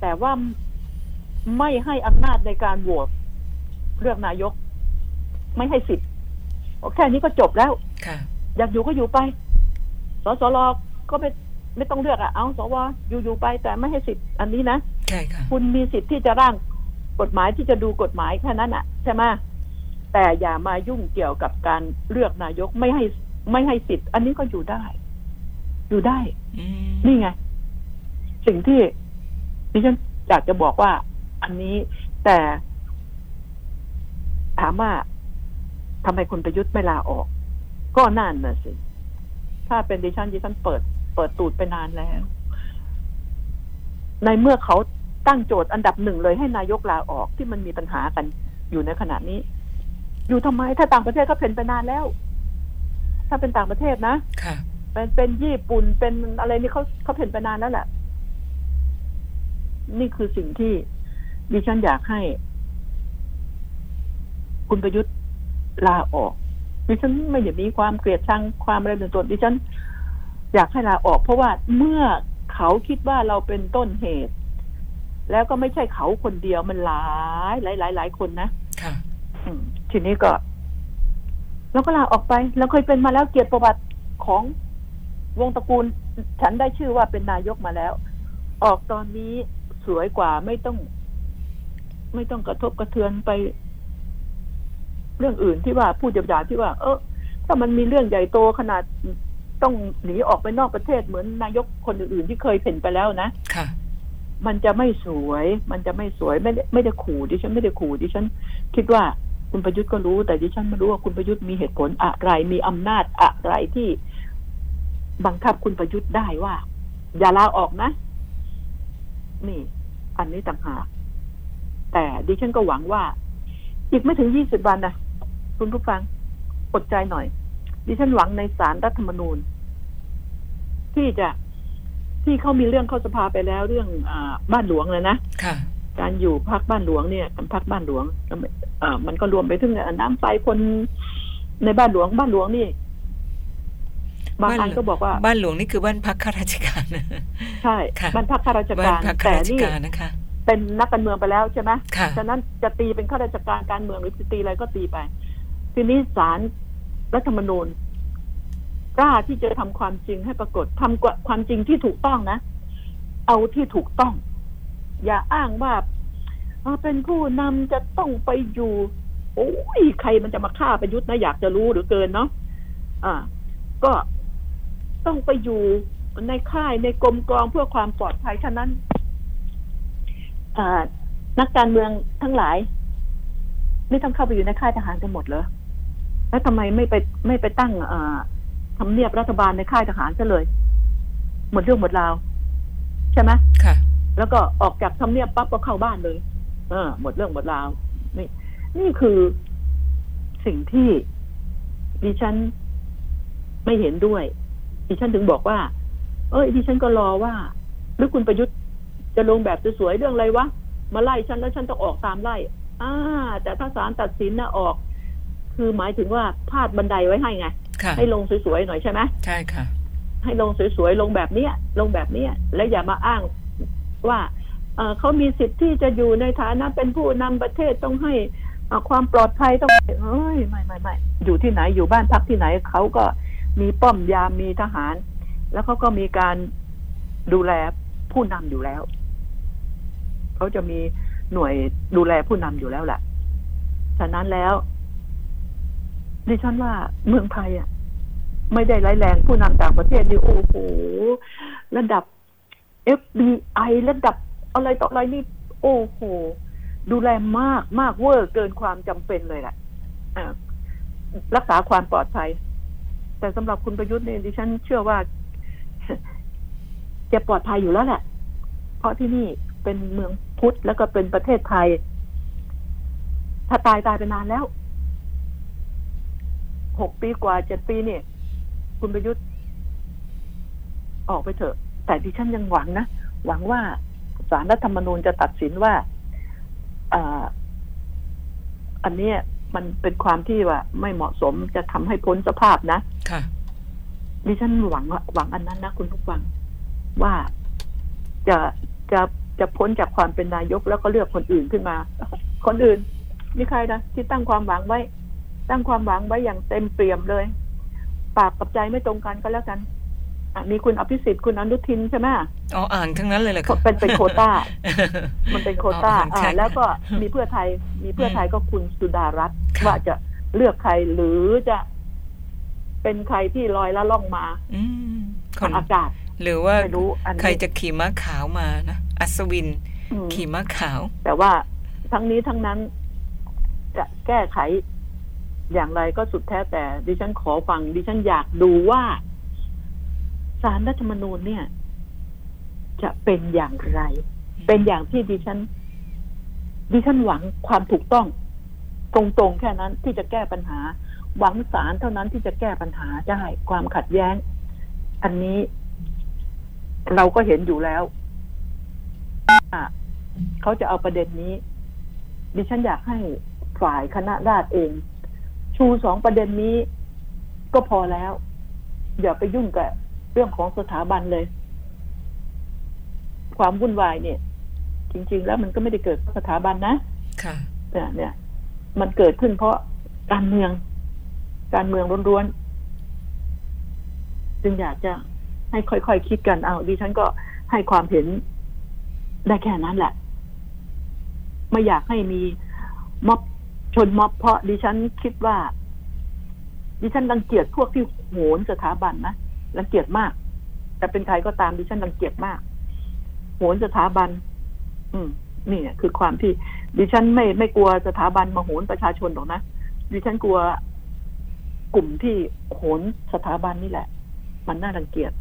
แต่ว่าไม่ให้อำนาจในการโหวตเลือกนายก ไม่ให้สิทธิ์แค่นี้ก็จบแล้วค่ะอยากอยู่ก็อยู่ไป สสรก็ไม่ไม่ต้องเลือกอะเอาสวอยู่อยู่ไป แต่ไม่ให้สิทธิ์อันนี้นะใช่ค่ะคุณมีสิทธิ์ที่จะร่างกฎหมายที่จะดูกฎหมายแค่นั้นอะใช่ไหม แต่อย่ามายุ่งเกี่ยวกับการเลือกนายกไม่ให้ไม่ให้สิทธิ์ อันนี้ก็อยู่ได้ อยู่ได้อืมนี่ไง สิ่งที่ดิฉันอยากจะบอกว่า อันนี้แต่ถามว่าทำไมคุณประยุทธ์ไม่ลาออก ก็นั่นน่ะสิ ถ้าเป็นดิฉันดิฉันเปิด เปิดตูดไปนานแล้ว ในเมื่อเขาตั้งโจทย์อันดับหนึ่งเลยให้นายกลาออกที่มันมีปัญหากันอยู่ในขณะนี้ อยู่ทำไม ถ้าต่างประเทศก็เป็นไปนานแล้ว ถ้าเป็นต่างประเทศนะค่ะเป็นเป็นญี่ปุ่นเป็นอะไรนี่เขาเขาเห็นไปนานแล้วแหละนี่คือสิ่งที่ดิฉันอยากให้ คุณประยุทธ์ลาออกดิฉันไม่อยากมีความเกลียดชังความอะไรเป็นตัวดิฉันอยากให้ลาออก เพราะว่าเมื่อเขาคิดว่าเราเป็นต้นเหตุ แล้วก็ไม่ใช่เขาคนเดียวมันหลายหลายหลายหลายคนนะค่ะอืม ทีนี้ก็แล้วก็ลาออกไปเราเคยเป็นมาแล้วเกียรติประวัติของวงตระกูล ฉันได้ชื่อว่าเป็นนายกมาแล้ว ออกตอนนี้สวยกว่าไม่ต้อง ไม่ต้องกระทบกระเทือนไป เรื่องอื่นที่ว่าพูดหยาบๆที่ว่า เออถ้ามันมีเรื่องใหญ่โตขนาดต้องหนีออกไปนอกประเทศเหมือนนายกคนอื่นๆที่เคยเห็นไปแล้วนะค่ะ มันจะไม่สวย มันจะไม่สวยไม่ได้ไม่ได้ขู่ดิฉันไม่ได้ขู่ดิฉัน คิดว่า คุณประยุทธ์ก็รู้ แต่ดิฉันไม่รู้ว่าคุณประยุทธ์มีเหตุผลอะไร มีอำนาจอะไรที่บังคับคุณประยุทธ์ได้ว่า อย่าลาออกนะ นี่ อันนี้ต่างหาก แต่ดิฉันก็หวังว่า อีกไม่ถึงยี่สิบวันนะคุณผู้ฟังอดใจหน่อย ดิฉันหวังในศาลรัฐธรรมนูญ ที่จะที่เขามีเรื่องเข้าสภาไปแล้วเรื่องอบ้านหลวงเลยนะค่ะ การอยู่พักบ้านหลวงเนี่ยพักบ้านหลวงอ่ามันก็รวมไปถึงน้ำไฟคนในบ้านหลวงบ้านหลวงนี่บางอันก็บอกว่าบ้านหลวงนี่คือบ้านพักข้าราชการนะใช่ค่ะบ้านพักข้าราชบ้านการพักข้าแต่ราชนี่การนะคะเป็นนักการเมืองไปแล้วใช่ไหมค่ะฉะนั้นจะตีเป็นข้าราชการการเมืองหรือจะตีอะไรก็ตีไป ทีนี้ศาลรัฐธรรมนูญกล้าที่จะทำความจริงให้ปรากฏทำความจริงที่ถูกต้องนะ เอาที่ถูกต้อง อย่าอ้างว่าเป็นผู้นำจะต้องไปอยู่ โอ้ยใครมันจะมาฆ่าประยุทธ์นะอยากจะรู้หรือเกินเนาะอ่า ก็ต้องไปอยู่ในค่ายในกรมกองเพื่อความปลอดภัยฉะนั้นอ่านักการเมืองทั้งหลาย ไม่ต้องเข้าไปอยู่ในค่ายทหารกันหมดเหรอแล้วทำไมไม่ไปไม่ไปตั้งอทำเนียบรัฐบาลในค่ายทหารซะเลย หมดเรื่องหมดราว ใช่ไหมค่ะ แล้วก็ออกจากทำเนียบปั๊บก็เข้าบ้านเลยเออหมดเรื่องหมดราวนี่ นี่คือสิ่งที่ดิฉันไม่เห็นด้วย ดิฉันถึงบอกว่า เอ้ยดิฉันก็รอว่า หรือคุณประยุทธ์จะลงแบบสวยๆเรื่องอะไรวะมาไล่ฉันแล้วฉันต้องออกตามไล่อ่าแต่ถ้าศาลตัดสินนะออก คือหมายถึงว่าพาดบันไดไว้ให้ไงค่ะให้ลงสวยๆหน่อยใช่ไหมใช่ค่ะ ให้ลงสวยๆลงแบบเนี้ย ลงแบบเนี้ย และอย่ามาอ้าง ว่าเขามีสิทธิ์ที่จะอยู่ในฐานะเป็นผู้นำประเทศต้องให้ความปลอดภัยต้องเฮ้ยไม่ไม่ไม่อยู่ที่ไหนอยู่บ้านพักที่ไหนเขาก็มีป้อมยามมีทหาร แล้วเขาก็มีการดูแลผู้นำอยู่แล้วเขาจะมีหน่วยดูแลผู้นำอยู่แล้วแหละฉะนั้นแล้ว ดิฉันว่าเมืองไทยอะ ไม่ได้ร้ายแรงผู้นำต่างประเทศนี่โอ้โหระดับ FBI ระดับอะไรต่ออะไรนี่ โอ้โห ดูแลมากมากเวอร์เกินความจำเป็นเลยแหละรักษาความปลอดภัย แต่สำหรับคุณประยุทธ์เนี่ยดิฉันเชื่อว่าจะปลอดภัยอยู่แล้วแหละ เพราะที่นี่เป็นเมืองพุทธแล้วก็เป็นประเทศไทย ถ้าตายตายไปนานแล้วหกปีกว่าเจ็ดปีเนี่ย คุณประยุทธ์ ออกไปเถอะ แต่ดิฉันยังหวังนะ หวังว่าสารรัฐธรรมนูญจะตัดสินว่าอ่าอันเนี้ยมันเป็นความที่ว่า ไม่เหมาะสมจะทำให้พ้นสภาพนะ ค่ะ ดิฉันหวังหวังอันนั้นนะคุณผู้ฟัง ว่าจะจะจะพ้นจากความเป็นนายกแล้วก็เลือกคนอื่นขึ้นมา คนอื่นมีใครนะที่ตั้งความหวังไว้ ตั้งความหวังไว้อย่างเต็มเปี่ยมเลย ปากกับใจไม่ตรงกันก็แล้วกันอะ มีคุณอภิสิทธิ์คุณอนุทินใช่ไหมอ๋ออ่านทั้งนั้นเลยเหรอคะเป็นเป็นโควต้า มันเป็นโควต้าอ๋อใช่อ่าแล้วก็มีเพื่อไทย มีเพื่อไทยก็คุณสุดารัตน์ค่ะว่าจะเลือกใครหรือจะเป็นใครที่ลอยละล่องมา อืมคทานงอากาศ หรือว่าไม่รู้อันนี้ใครจะขี่ม้าขาวมานะอัศวินอืมขี่ม้าขาว แต่ว่าทั้งนี้ทั้งนั้น จะแก้ไข อย่างไรก็สุดแท้แต่ดิฉันขอฟังดิฉันอยากดูว่า สารรัฐธรรมนูญเนี่ย จะเป็นอย่างไร เป็นอย่างที่ดิฉัน ดิฉันหวังความถูกต้อง ตรงๆแค่นั้นที่จะแก้ปัญหา หวังสารเท่านั้นที่จะแก้ปัญหาได้ความขัดแย้ง อันนี้ เราก็เห็นอยู่แล้วว่าเขาจะเอาประเด็นนี้ ดิฉันอยากให้ฝ่ายคณะราษฎรเอง ชูสองประเด็นนี้ก็พอแล้ว อย่าไปยุ่งกับ เรื่องของสถาบันเลย ความวุ่นวายเนี่ย จริง ๆ แล้วมันก็ไม่ได้เกิดเพราะสถาบันนะค่ะเนี่ยเนี่ย มันเกิดขึ้นเพราะการเมือง การเมืองล้วนๆจึงอยากจะให้ค่อยๆคิดกันเอาดิฉันก็ให้ความเห็นได้แค่นั้นแหละ ไม่อยากให้มีม็อบชนม็อบเพราะดิฉันคิดว่า ดิฉันรังเกียจพวกที่โหนสถาบันนะ รังเกียจมาก แต่เป็นใครก็ตามดิฉันรังเกียจมากโหนสถาบัน อืม นี่เนี่ยคือความที่ ดิฉันไม่ไม่กลัวสถาบันมาโหนประชาชนหรอกนะดิฉันกลัวกลุ่มที่โหนสถาบันนี่แหละ มันน่ารังเกียจ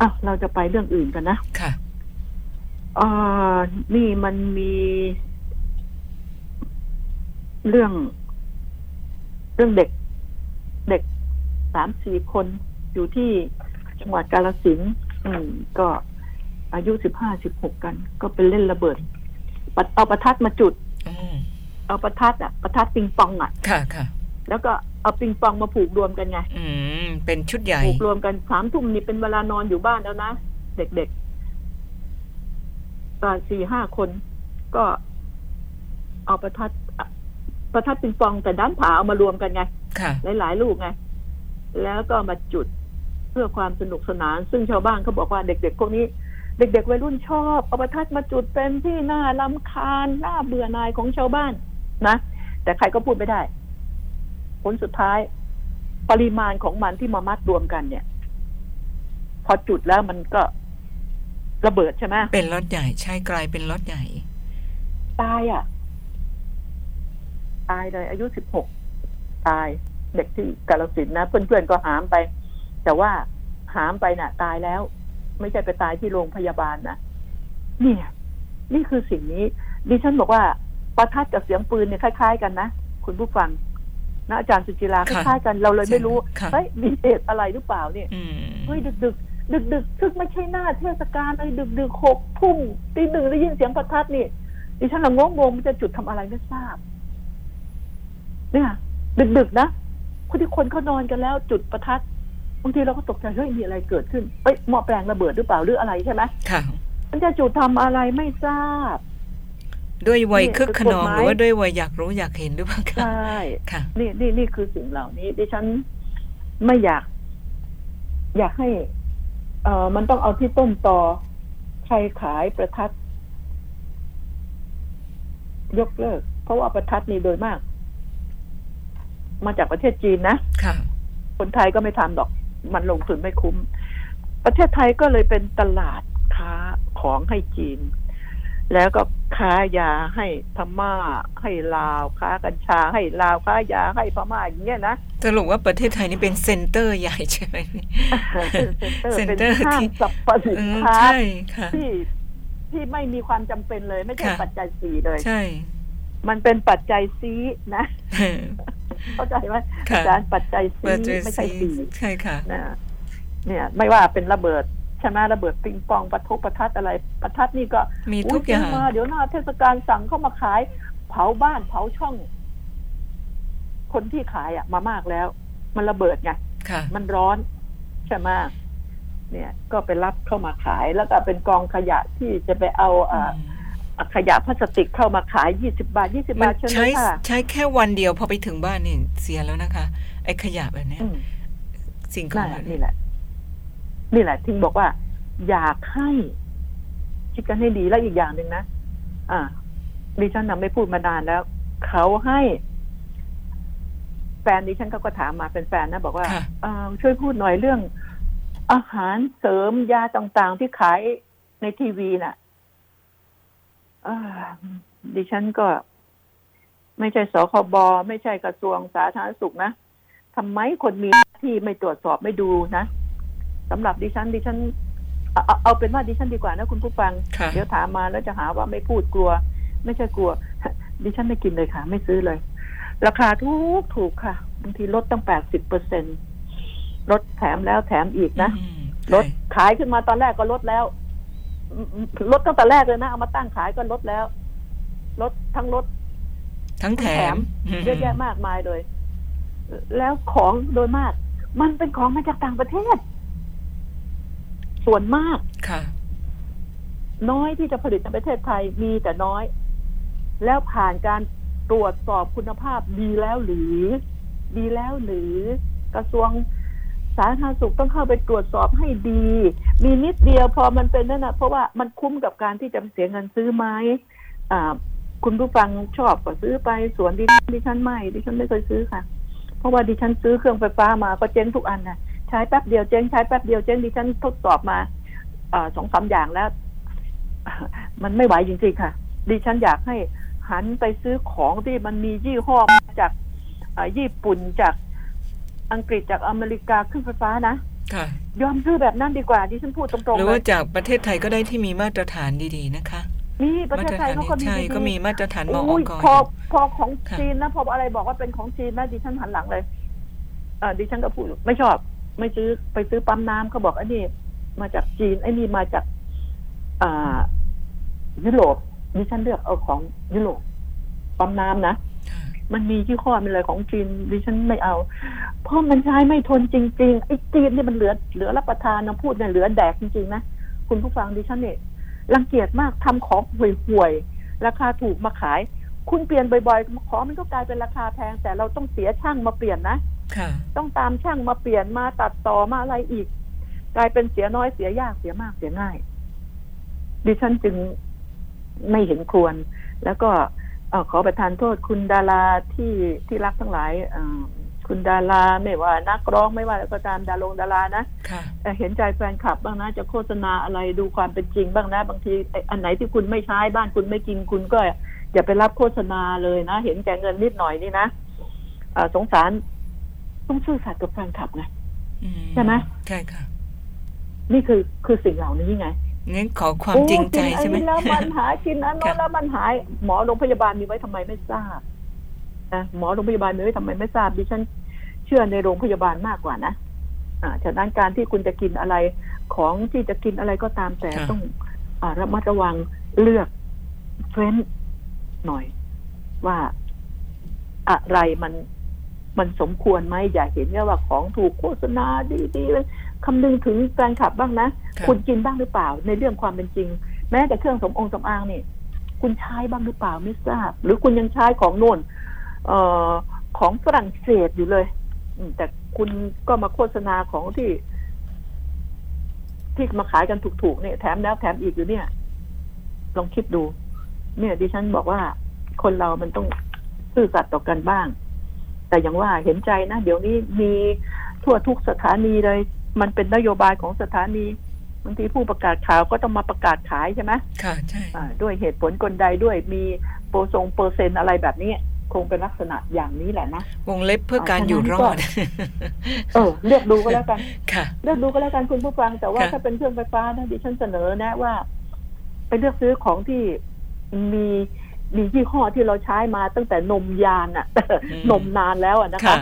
อะเราจะไปเรื่องอื่นกันนะค่ะอ่านี่มันมี เรื่อง เรื่องเด็ก เด็กสามสี่คน อยู่ที่จังหวัดกาลสินธุ์อืม ก็อายุสิบห้าสิบหกกัน ก็เป็นเล่นระเบิดปัดเอาประทัดมาจุดอืมเอาประทัดอะประทัดปิงปองอะ ค่ะค่ะแล้วก็เอาปิงปองมาผูกรวมกันไง อืม เป็นชุดใหญ่ ผูกรวมกันสามทุ่มนี่เป็นเวลานอนอยู่บ้านแล้วนะ เด็กๆตอนสี่ห้าคน ก็ เอาประทัดอะประทัดปิงปองแต่ด้านผาเอามารวมกันไง ค่ะ หลายๆลูกไง แล้วก็มาจุด เพื่อความสนุกสนาน ซึ่งชาวบ้านเขาบอกว่าเด็กๆพวกนี้ เด็กๆวัยรุ่นชอบเอาประทัดมาจุดเป็นที่น่าลำคาญน่าเบื่อหน่ายของชาวบ้านนะแต่ใครก็พูดไม่ได้ ผลสุดท้าย ปริมาณของมันที่มามัดรวมกันเนี่ย พอจุดแล้วมันก็ระเบิดใช่ไหมเป็นรถใหญ่ใช่กลายเป็นรถใหญ่ ตายอะ ตายเลย อายุสิบหกตาย เด็กที่กาลสินธุ์นะ เพื่อนๆก็หามไป แต่ว่าหามไปน่ะ ตายแล้ว ไม่ใช่ไปตายที่โรงพยาบาลนะเนี่ยนี่คือสิ่งนี้ ดิฉันบอกว่าประทัดกับเสียงปืนเนี่ยคล้าย ๆ กันนะคุณผู้ฟังนะอาจารย์สุจิราคค่ะล้ายๆกันเราเลยไม่รู้ค่ะเฮ้ยมีเหตุอะไรหรือเปล่าเนี่ยอืมเฮ้ยดึกดึกดึกดึกๆซึ่งไม่ใช่หน้าเทศกาลเลยดึกดึกๆหกทุ่มตีหนึ่งได้ยินเสียงประทัดนี่ดิฉันละงงงๆมันจะจุดทำอะไรไม่ทราบ เนี่ยดึกดึกๆนะคนที่คนเขานอนกันแล้วจุดประทัด บางทีเราก็ตกใจเฮ้ยมีอะไรเกิดขึ้นเอ้ยหม้อแปลงระเบิดหรือเปล่าหรืออะไรใช่ไหมค่ะ มันจะจุดทำอะไรไม่ทราบ ด้วยวัยนี่คึกขนองคือกฎหมายหรือว่าด้วยวัยอยากรู้อยากเห็นหรือเปล่าใชคะ่ค่ะ นี่นี่นี่คือสิ่งเหล่านี้ ดิฉันไม่อยาก อยากให้ เอ่อมันต้องเอาที่ต้นตอใครขายประทัด ยกเลิก เพราะว่าประทัดนี่โดยมาก มาจากประเทศจีนนะค่ะคนไทยก็ไม่ทำหรอก มันลงทุนไม่คุ้ม ประเทศไทยก็เลยเป็นตลาดค้าของให้จีน แล้วก็ค้ายาให้พม่าให้ลาว ค้ากัญชาให้ลาวค้ายาให้พม่าอย่างเงี้ยนะสรุปว่าประเทศไทยนี่เป็นเซ็นเตอร์ใหญ่ใช่ไหมเป็นเซ็นเซ็นเตเตออร์ร์เป็นห้างที่สรรพสินเออค้าใช่ค่ะที่ที่ไม่มีความจำเป็นเลย ไม่ใช่ค่ะปัจจัยสี่เลย ใช่ มันเป็นปัจจัยซีนะ เออเข้าใจไหมค่ะอาจารย์ปัจจัยซีเปิดเจไม่ใช่ซีสี่ใช่ค่ะนะเนี่ย ไม่ว่าเป็นระเบิดใช่ไหมระเบิดปิงปองประทุประทัดอะไรประทัดนี่ก็มีทุกอย่างซื้มาเดี๋ยวหน้าเทศกาลสั่งเข้ามาขาย เผาบ้านเผาช่อง คนที่ขายอะ มามากแล้ว มันระเบิดไงค่ะมันร้อนใช่ไหมเนี่ย ก็ไปรับเข้ามาขายแล้วก็เป็นกองขยะที่จะไปเอาอ่า ขยะพลาสติกเข้ามาขายยี่สิบาทยี่สิมับานทใช่ไหมใช้ค่ะใช้แค่วันเดียวพอไปถึงบ้านนี่เสียแล้วนะคะ ไอ้ขยะแบบเนี้ยอืมสิ่งขอนั่งนแบบแหละนี้นี่แหละ นี่แหละทิ้งบอกว่า อยากให้คิดกันให้ดีแล้วอีกอย่างหนึ่งนะอ่าดิฉันนำไม่พูดมานานแล้ว เขาให้ แฟนดิฉันเขาก็ถามมาเป็นแฟนนะบอกว่าค่ะเอ่อช่วยพูดหน่อยเรื่อง อาหารเสริมยาต่างๆที่ขายในทีวีน่ะอ่า ดิฉันก็ ไม่ใช่สคบไม่ใช่กระทรวงสาธารณสุขนะทำไมคนมีหน้าที่ไม่ตรวจสอบไม่ดูนะสำหรับดิฉัน ดิฉันเอาเอาเอาเป็นว่าดิฉันดีกว่านะคุณผู้ฟังค่ะเดี๋ยวถามมาแล้วจะหาว่าไม่พูดกลัว ไม่ใช่กลัว ดิฉันไม่กินเลยค่ะ ไม่ซื้อเลย ราคาถูกถูกค่ะบางทีลดตั้งแปดสิบเปอร์เซ็นลดแถมแล้วแถมอีกนะอืมลดขายขึ้นมาตอนแรกก็ลดแล้วอืม ลดตั้งแต่แรกเลยนะ เอามาตั้งขายก็ลดแล้ว ลดทั้งลด ทั้งแถมเยอะแยะมากมายเลย แล้วของโดยมาก มันเป็นของมาจากต่างประเทศ ส่วนมากค่ะ น้อยที่จะผลิตในประเทศไทยมีแต่น้อย แล้วผ่านการตรวจสอบคุณภาพดีแล้วหรือ ดีแล้วหรือ กระทรวง สาธารณสุขต้องเข้าไปตรวจสอบให้ดี มีนิดเดียวพอมันเป็นนั่นนะเพราะว่ามันคุ้มกับการที่จะเสียเงินซื้อไหมอ่าคุณผู้ฟังชอบก็ซื้อไปสวนดิฉันดิฉันไม่ดิฉันไม่เคยซื้อค่ะ เพราะว่าดิฉันซื้อเครื่องไฟฟ้ามาก็เจ๊งทุกอันนะใช้แป๊บเดียวเจ๊งใช้แป๊บเดียวเจ๊งดิฉันทดสอบมาอสองสามอย่างแล้ว มันไม่ไหวจริงๆค่ะ ดิฉันอยากให้หันไปซื้อของที่มันมียี่ห้อมาจากญี่ปุ่นจาก อังกฤษจากอเมริกาเครื่องไฟฟ้านะค่ะ ยอมซื้อแบบนั้นดีกว่าดิฉันพูดตรงหๆรือเลว่ายจากประเทศไทยก็ได้ที่มีมาตรฐานดีๆนะคะนี่ประมาเทศตรไทยฐานเขาก็มีใช่ดีๆก็มีมาตรฐานมออุ้ยกพอพอของค่ะจีนนะพออะไรบอกว่าเป็นของจีนนะดิฉันหันหลังเลยเออดิฉันก็พูดไม่ชอบ ไม่ซื้อไปซื้อปั๊มน้ำเขาบอกอันนี้มาจากจีนไอ้นี่มาจากอ่ายุโรปดิฉันเลือกเอาของยุโรปปั๊มน้ำนะค่ะมันมียี่ห้อมีอะไรของจีนดิฉันไม่เอา เพราะมันใช้ไม่ทนจริงๆไอ้จีนนี่มันเหลือเหลือรับประทานนะพูดเนี่ยเหลือแดกจริงๆนะคุณผู้ฟังดิฉันเนี่ยรังเกียจมากทำของห่วยๆราคาถูกมาขาย คุณเปลี่ยนบ่อยๆของมันก็กลายเป็นราคาแพง แต่เราต้องเสียช่างมาเปลี่ยนนะค่ะต้องตามช่างมาเปลี่ยนมาตัดต่อมาอะไรอีก กลายเป็นเสียน้อยเสียยากเสียมากเสียง่าย ดิฉันจึงไม่เห็นควร แล้วก็เอ่อขอประทานโทษคุณดาราที่ที่รักทั้งหลายเอ่อ คุณดาราไม่ว่านักร้องไม่ว่าแล้วก็ตามดารงดารานะค่ะเอ่อเห็นใจแฟนคลับบ้างนะ จะโฆษณาอะไรดูความเป็นจริงบ้างนะบางทีไอ้อันไหนที่คุณไม่ใช้บ้านคุณไม่กินคุณก็อย่าไปรับโฆษณาเลยนะ เห็นแก่เงินนิดหน่อยนี่นะเอ่อสงสารต้องซื่อสัตย์กับแฟนคลับไง อืใช่ไหม ใช่ค่ะนี่คือคือสิ่งเหล่านี้ไงงั้นขอความจริงใจโอ้ใช่ไหมกินอันนี้แล้วมันหายกินอันโน้ค่ะนแล้วมันหายหมอโรงพยาบาลมีไว้ทำไมไม่ทราบ นะหมอโรงพยาบาลมีไว้ทำไมไม่ทราบดิฉันเชื่อในโรงพยาบาลมากกว่านะอ่าฉะนั้นการที่คุณจะกินอะไรของที่จะกินอะไรก็ตามแต่ค่ะต้องอาระมัดระวังเลือกเฟ้นหน่อย ว่าอะไรมันมันสมควรไหมอย่าเห็นแค่ว่าของถูกโฆษณาดีๆเลยคำนึงถึงแฟนคลับบ้างนะค่ะคุณกินบ้างหรือเปล่า ในเรื่องความเป็นจริง แม้แต่เครื่องสมองสำอางนี่ คุณใช้บ้างหรือเปล่าไม่ทราบ หรือคุณยังใช้ของโน่นเอ่อของฝรั่งเศสอยู่เลยอืมแต่คุณก็มาโฆษณาของที่ที่มาขายกันถูกๆเนี่ยแถมแล้วแถมอีกอยู่เนี่ย ลองคิดดู เนี่ย ดิฉันบอกว่าคนเรามันต้องซื่อสัตย์ต่อกันบ้าง แต่อย่างว่าเห็นใจนะเดี๋ยวนี้มีทั่วทุกสถานีเลย มันเป็นนโยบายของสถานีบางทีผู้ประกาศข่าวก็ต้องมาประกาศขายใช่ไหมค่ะใช่อ่าด้วยเหตุผลกลใดด้วยมีโปรทรงเปอร์เซ็นต์อะไรแบบนี้ คงเป็นลักษณะอย่างนี้แหละนะวงเล็บเพื่อการอยู่รอด เออเลือกดูก็แล้วกันค่ะ เลือกดูก็แล้วกันคุณผู้ฟัง แต่ว่าค่ะถ้าเป็นเครื่องไฟฟ้านะดิฉันเสนอนะว่า ไปเลือกซื้อของที่มีมียี่ห้อที่เราใช้มาตั้งแต่นมยานอะนมนานแล้วอะนะคะค่ะ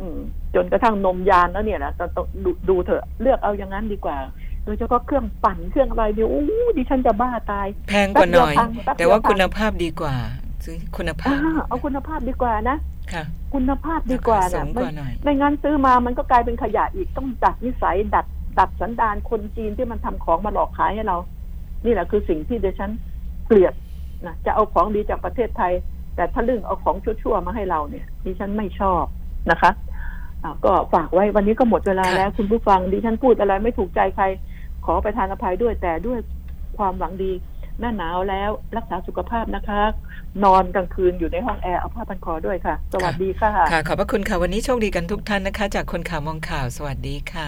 อืมจนกระทั่งนมยานแล้วเนี่ยนะต้องต้องดูดูเถอะเลือกเอาอย่างนั้นดีกว่าโดยเฉพาะเครื่องปั่นเครื่องอะไรเนี่ยโอ้ดิฉันจะบ้าตาย แพงกว่าหน่อยแป๊บเดียวพังแป๊บเดียวแต่ว่าพังคุณภาพดีกว่า ซื้อคุณภาอ่าพ เอาคุณภาพดีกว่านะค่ะ คุณภาพดีกว่าราคาสูนะงไม่กว่าหน่อยไม่งั้นซื้อมามันก็กลายเป็นขยะอีกต้องดัดนิสัยดัดดัดสันดานคนจีนที่มันทำของมาหลอกขายให้เรา นี่แหละคือสิ่งที่ดิฉันเกลียดนะจะเอาของดีจากประเทศไทย แต่ถ้าลึ่งเอาของชั่วๆมาให้เราเนี่ยดิฉันไม่ชอบนะคะอ่าก็ฝากไว้วันนี้ก็หมดเวลาค่ะแล้ว คุณผู้ฟังดิฉันพูดอะไรไม่ถูกใจใคร ขอประทานอภัยด้วยแต่ด้วยความหวังดี หน้าหนาวแล้วรักษาสุขภาพนะคะ นอนกลางคืนอยู่ในห้องแอร์เอาผ้าพันคอด้วยค่ะ สวัสดีค่ะ ค่ะ ขอบพระคุณค่ะ วันนี้โชคดีกันทุกท่านนะคะ จากคนข่าวมองข่าว สวัสดีค่ะ